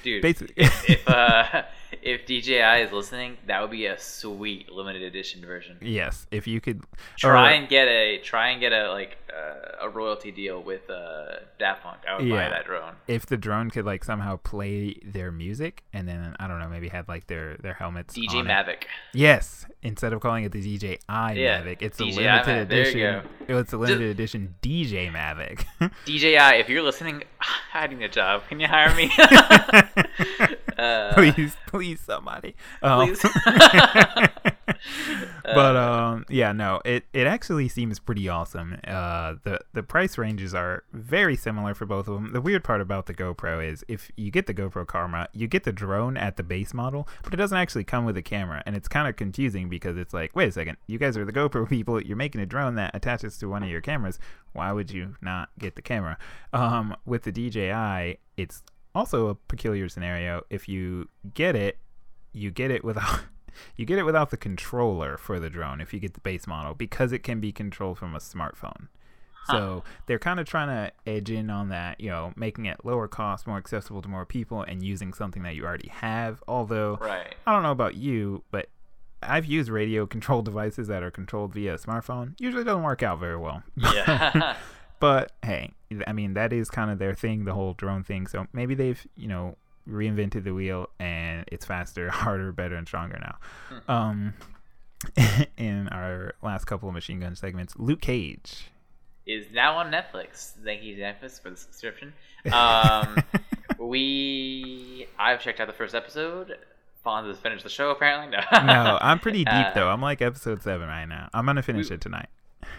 Dude, Basi- if if, uh, if DJI is listening, that would be a sweet limited edition version. yes, if you could Try or- and get a try and get a like uh, a royalty deal with uh, Daft Punk. I would buy that drone. if the drone could like somehow play their music and then I don't know maybe had like their their helmets DJ on it. Mavic. Yes, instead of calling it the DJI Yeah, Mavic, it's a DJI limited Mavic, there you edition. It's a limited edition DJ Mavic. DJI, if you're listening, hiding a job, can you hire me? uh, please, please, somebody. Um, please. but Uh, um, yeah, no, it, it actually seems pretty awesome. Uh, the the price ranges are very similar for both of them. The weird part about the GoPro is if you get the GoPro Karma, you get the drone at the base model, but it doesn't actually come with a camera, and it's kind of confusing because it's like, wait a second, you guys are the GoPro people, you're making a drone that attaches to one of your cameras. Why would you not get the camera? Um, with the DJI, it's also a peculiar scenario. If you get it, you get it without you get it without the controller for the drone if you get the base model because it can be controlled from a smartphone. So they're kind of trying to edge in on that, you know, making it lower cost, more accessible to more people, and using something that you already have. Although right. I don't know about you, but I've used radio controlled devices that are controlled via a smartphone. Usually doesn't work out very well. Yeah. But hey, I mean that is kind of their thing, the whole drone thing. So maybe they've you know reinvented the wheel and it's faster, harder, better, and stronger now. Hmm. Um, in our last couple of machine gun segments, Luke Cage. is now on Netflix. Thank you, Netflix, for the subscription. Um, we I've checked out the first episode. Fonz has finished the show apparently. No, no, I'm pretty deep Uh, though. I'm like episode seven right now. I'm gonna finish We- it tonight.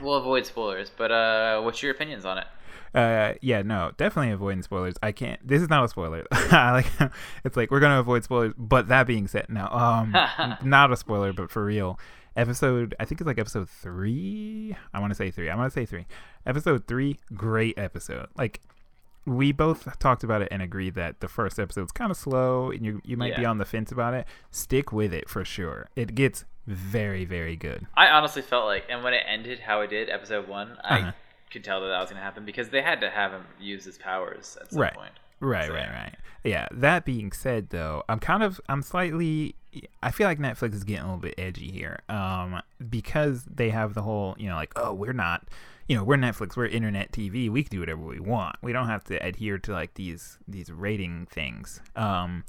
We'll avoid spoilers, but uh, what's your opinions on it? Uh, yeah, no, definitely avoiding spoilers. I can't. This is not a spoiler. Like. It's like we're gonna avoid spoilers. But that being said, no, um, not a spoiler, but for real. Episode, I think it's like episode three. I want to say three. I want to say three. Episode three, great episode. Like we both talked about it and agreed that the first episode's kind of slow, and you you might be on the fence about it. Stick with it for sure. It gets very very good. I honestly felt like, and when it ended how it did, episode one, Uh-huh. I could tell that that was gonna happen because they had to have him use his powers at some Right. point. Right, So- right, right. Yeah. That being said, though, I'm kind of, I'm slightly I feel like Netflix is getting a little bit edgy here, um, because they have the whole, you know, like, oh, we're not, you know, we're Netflix, we're internet TV, we can do whatever we want. We don't have to adhere to like these these rating things. Um,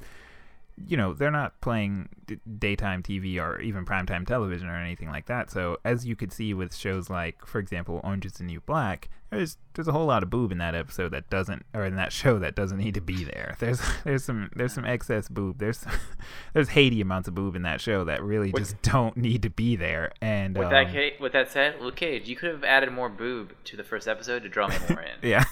you know, they're not playing d- daytime TV or even primetime television or anything like that. So, as you could see with shows like, for example, Orange is the New Black, there's there's a whole lot of boob in that episode that doesn't, or in that show that doesn't need to be there. There's there's some there's some excess boob. There's there's Haydee amounts of boob in that show that really With- just don't need to be there. And With um, that with that said, Luke Cage, you could have added more boob to the first episode to draw me more in. yeah.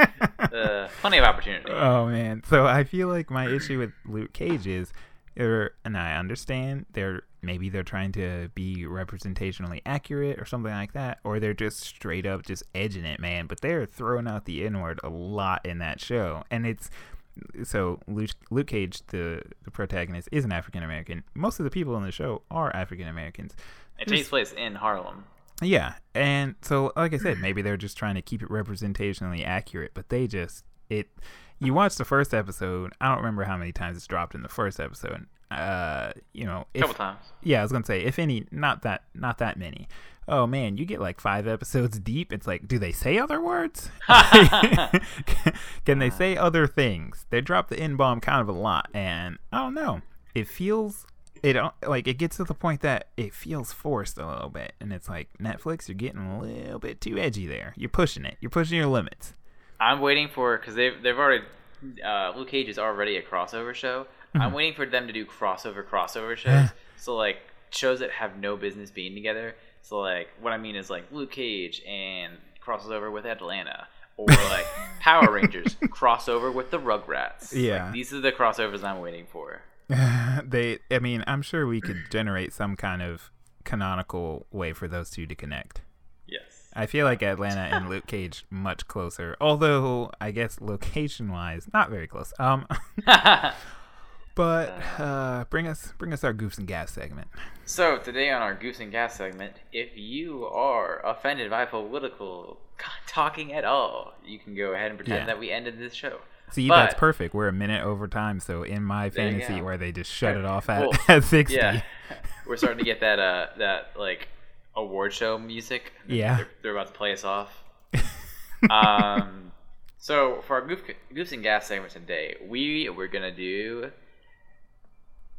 Uh, plenty of opportunity. Oh man. So I feel like my issue with Luke Cage is they're and I understand they're maybe they're trying to be representationally accurate or something like that, or they're just straight up just edging it, man. But they're throwing out the N word a lot in that show. And it's so Luke, Luke Cage, the the protagonist, is an African American. Most of the people in the show are African Americans. it takes place in Harlem. Yeah, and so like I said, maybe they're just trying to keep it representationally accurate, but they just it. You watch the first episode. I don't remember how many times it's dropped in the first episode. Uh, you know, if, couple times. yeah, I was gonna say if any, not that, not that many. Oh man, you get like five episodes deep. It's like, do they say other words? Can they say other things? They drop the n bomb kind of a lot, and I don't know. It feels it like it gets to the point that it feels forced a little bit, and it's like Netflix, you're getting a little bit too edgy there. You're pushing it. You're pushing your limits. I'm waiting for because they've they've already uh, Luke Cage is already a crossover show. Mm-hmm. I'm waiting for them to do crossover crossover shows. so like shows that have no business being together. So like what I mean is like Luke Cage and crosses over with Atlanta. Or like Power Rangers crossover with the Rugrats. Like, Yeah. these are the crossovers I'm waiting for. they, I mean, I'm sure we could generate some kind of canonical way for those two to connect. Yes. I feel like Atlanta and Luke Cage much closer, although I guess location wise, not very close. Um, but uh, bring us bring us our goofs and gas segment. So today on our Goose and Gas segment, if you are offended by political talking at all, you can go ahead and pretend Yeah. that we ended this show. See, But- that's perfect. We're a minute over time, so in my fantasy, where they just shut it off at, Well, at sixty. Yeah, we're starting to get that uh that like award show music. Yeah. they're, they're about to play us off. um, so for our goof, goofs and gas segment today, we we're gonna do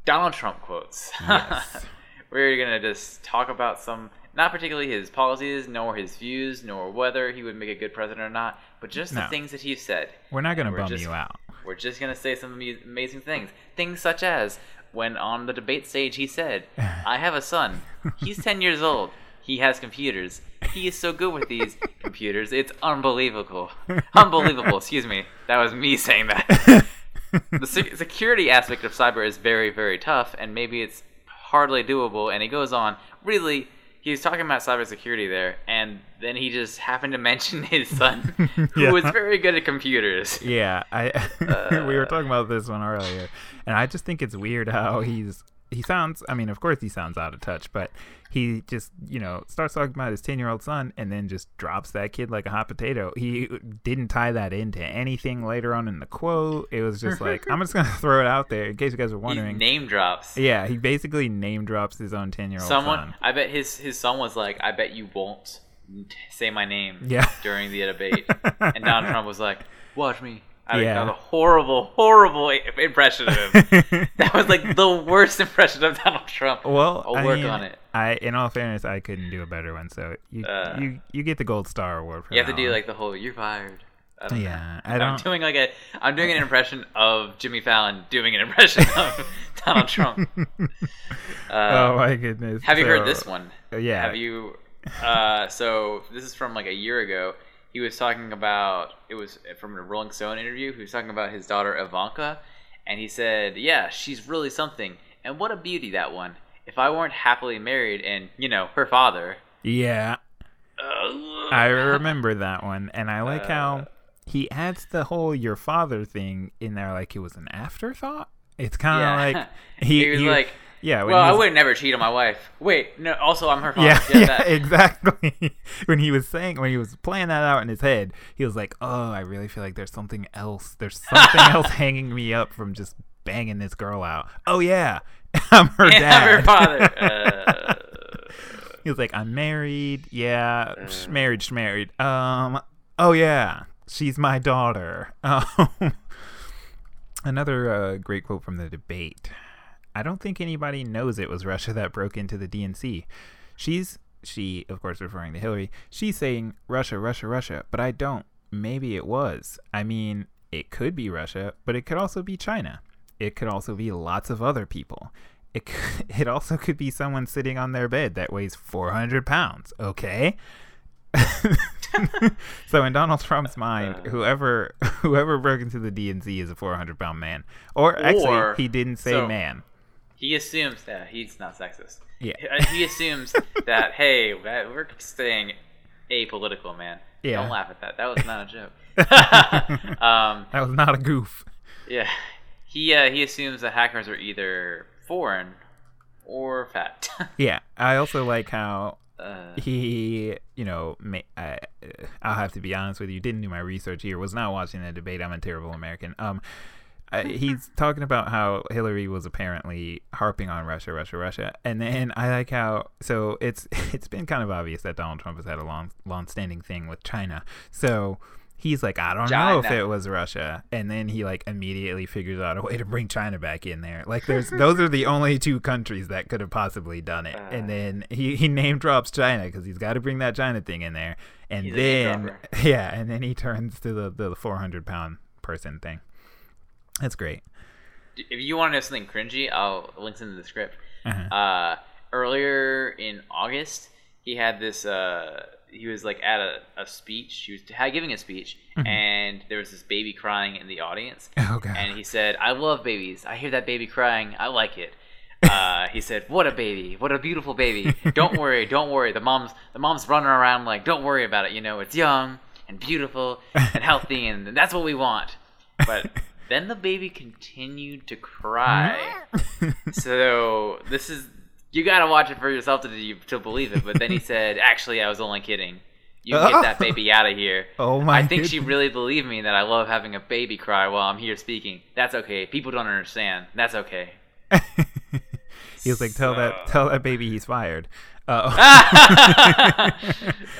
Donald Trump quotes. Yes. we're gonna just talk about some, not particularly his policies, nor his views, nor whether he would make a good president or not, but just the things that he said. We're not gonna bum just- you out. We're just gonna say some amazing things. Things such as when on the debate stage he said, "I have a son. He's ten years old. He has computers. He is so good with these computers. It's unbelievable. Unbelievable. Excuse me. That was me saying that. the sec- security aspect of cyber is very, very tough, and maybe it's hardly doable. And he goes on, really, he's talking about cybersecurity there, and then he just happened to mention his son, who Yeah. was very good at computers. Yeah, I Uh. we were talking about this one earlier, and I just think it's weird how he's he sounds. I mean, of course he sounds out of touch, but he just you know starts talking about his ten year old son, and then just drops that kid like a hot potato. He didn't tie that into anything later on in the quote. It was just like I'm just gonna throw it out there in case you guys are He wondering. name drops. yeah, he basically name drops his own ten year old Someone, son. I bet his his son was like, "I bet you won't say my name Yeah. during the debate," and Donald Trump was like, "Watch me." I Yeah. a horrible, horrible impression of him. that was like the worst impression of Donald Trump. Well, I'll I work mean, on it. I, in all fairness, I couldn't do a better one. So you, Uh, you, you get the gold star award for You have to do one. like the whole "you're fired." I don't Yeah, know. I I'm doing like a, I'm doing an impression of Jimmy Fallon doing an impression of Donald Trump. Uh, oh my goodness! Have you heard this one? Yeah. Have you? Uh, so this is from like a year ago. He was talking about it was from a Rolling Stone interview. He was talking about his daughter Ivanka, and he said, "Yeah, she's really something, and what a beauty that one. If I weren't happily married, and you know her father." Yeah, Uh, I remember that one, and I like Uh, how he adds the whole "your father" thing in there, like it was an afterthought. It's kind of Yeah. like he, he was like, yeah, "Well, he I would never cheat on my wife." Wait, no. Also, I'm her father. Yeah, Get yeah, exactly. when he was saying, when he was playing that out in his head, he was like, "Oh, I really feel like there's something else. There's something else hanging me up from just banging this girl out. Oh yeah, I'm her And dad. I'm her father. Uh, he was like, I'm married. Yeah, sh- married, sh- married. Um, oh yeah, she's my daughter. Um, another uh, great quote from the debate. I don't think anybody knows it was Russia that broke into the DNC. She's she, of course, referring to Hillary. She's saying Russia, Russia, Russia, but I don't. Maybe it was. I mean, it could be Russia, but it could also be China. It could also be lots of other people. It could, it also could be someone sitting on their bed that weighs 400 pounds. Okay. so in Donald Trump's mind, Uh. whoever whoever broke into the DNC is a 400 pound man. Or actually, Or- he didn't say so- man. He assumes that he's not sexist. Yeah. He assumes that hey, we're staying apolitical, man. Yeah. Don't laugh at that. That was not a joke. um, That was not a goof. yeah. He uh, he assumes that hackers are either foreign or fat. Yeah, I also like how uh, he, you know, ma- I, I'll have to be honest with you. Didn't do my research here. Was not watching the debate. I'm a terrible American. Um, I, he's talking about how Hillary was apparently harping on Russia, Russia, Russia, and then I like how so it's it's been kind of obvious that Donald Trump has had a long, long-standing thing with China. So he's like, I don't know if it was Russia, and then he like immediately figures out a way to bring China back in there. Like there's those are the only two countries that could have possibly done it, and Uh. then he he name drops China because he's got to bring that China thing in there, and He's a name then yeah, and then he turns to the the 400 pound person thing. That's great. if you want to know something cringy, I'll links in the script. Uh-huh. Uh, earlier in August, he had this. Uh, he was like at a, a speech. He was giving a speech, and there was this baby crying in the audience. Oh god. And he said, "I love babies. I hear that baby crying. I like it." Uh, he said, "What a baby! What a beautiful baby! Don't worry, don't worry. The mom's the mom's running around like, don't worry about it. You know, it's young and beautiful and healthy, and that's what we want." But then the baby continued to cry. so this is you got to watch it for yourself to to believe it. But then he said, "Actually, I was only kidding. You can get that baby out of here." oh my. I think she really believed me that I love having a baby cry while I'm here speaking. That's okay. People don't understand. That's okay. he was like, tell that tell that baby he's fired. Uh,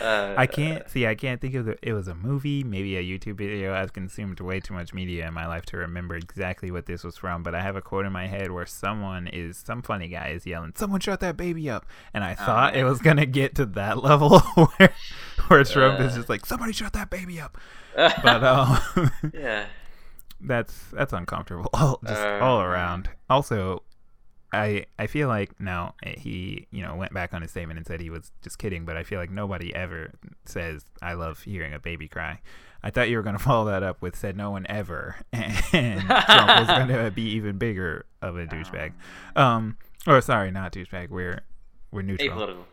Uh, I can't see. I can't think of the. It was a movie, maybe a YouTube video. I've consumed way too much media in my life to remember exactly what this was from. But I have a quote in my head where someone is some funny guy is yelling, "Someone shut that baby up!" And I thought it was gonna get to that level where where Trump is Uh. just like, "Somebody shut that baby up." But um, yeah. that's that's uncomfortable all, just Uh, all around. Also, I I feel like now eh, he you know went back on his statement and said he was just kidding, but I feel like nobody ever says I love hearing a baby cry. I thought you were gonna follow that up with said no one ever, and Trump was gonna be even bigger of a douchebag. Um, or sorry, not douchebag. We're we're neutral. Apolitical.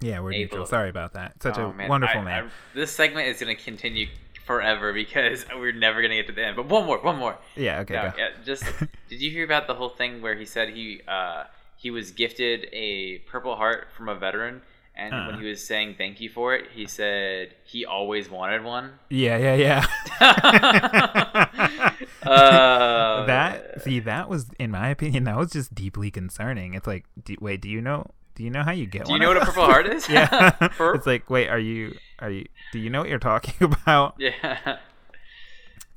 Yeah, we're neutral. Sorry about that. Such Oh, a man. wonderful I- man. I- this segment is going to continue forever because we're never going to get to the end. But one more, one more. yeah. Okay. No, yeah, just did you hear about the whole thing where he said he uh, he was gifted a Purple Heart from a veteran, and Uh. when he was saying thank you for it, he said he always wanted one. Yeah. Yeah. Yeah. uh, that see that was in my opinion that was just deeply concerning it's like do, wait do you know do you know how you get one? Do you know what a? Purple Heart is? yeah it's like wait are you are you do you know what you're talking about yeah.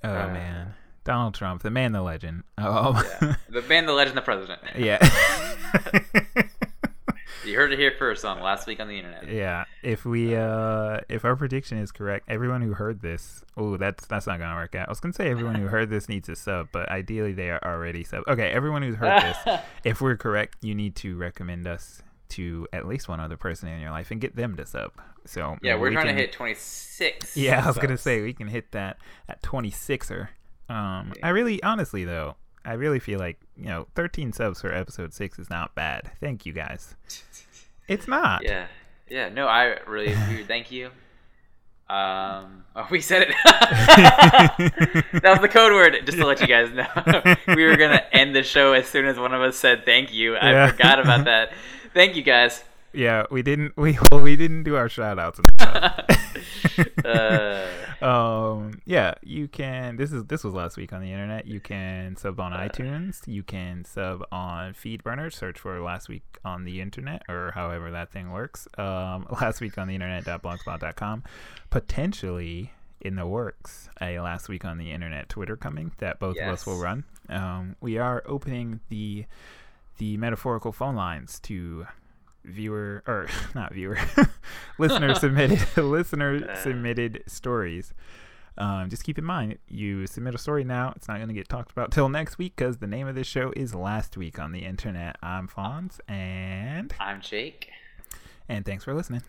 oh Uh. man donald trump the man the legend oh yeah. The man the legend, the president. yeah You heard it here first on last week on the internet. yeah if we uh if our prediction is correct everyone who heard this oh that's that's not gonna work out i was gonna say everyone who heard this needs a sub but ideally they are already sub okay everyone who's heard this if we're correct, you need to recommend us to at least one other person in your life and get them to sub. So yeah, we're we trying can- to hit 26. Yeah, I was gonna say we can hit that at 26er. Um, I really, honestly though, I really feel like you know, 13 subs for episode six is not bad. Thank you guys. It's not. Yeah, yeah. No, I really. Thank you. Um, oh, we said it. that was the code word. Just to let you guys know, we were gonna end the show as soon as one of us said thank you. I Yeah. forgot about that. Thank you guys. yeah, we didn't. We well, we didn't do our shout outs. uh. um, yeah, you can. This is this was last week on the internet. You can sub on uh. iTunes. You can sub on FeedBurner. Search for last week on the internet or however that thing works. Um, last week on the internet internet.blogspot.com. Potentially in the works a last week on the internet Twitter coming that both yes. of us will run. Um, we are opening the the metaphorical phone lines to viewer or not viewer listener submitted listener uh. submitted stories. Um, just keep in mind you submit a story now it's not going to get talked about till next week because the name of this show is last week on the internet. I'm fonz and i'm jake. And thanks for listening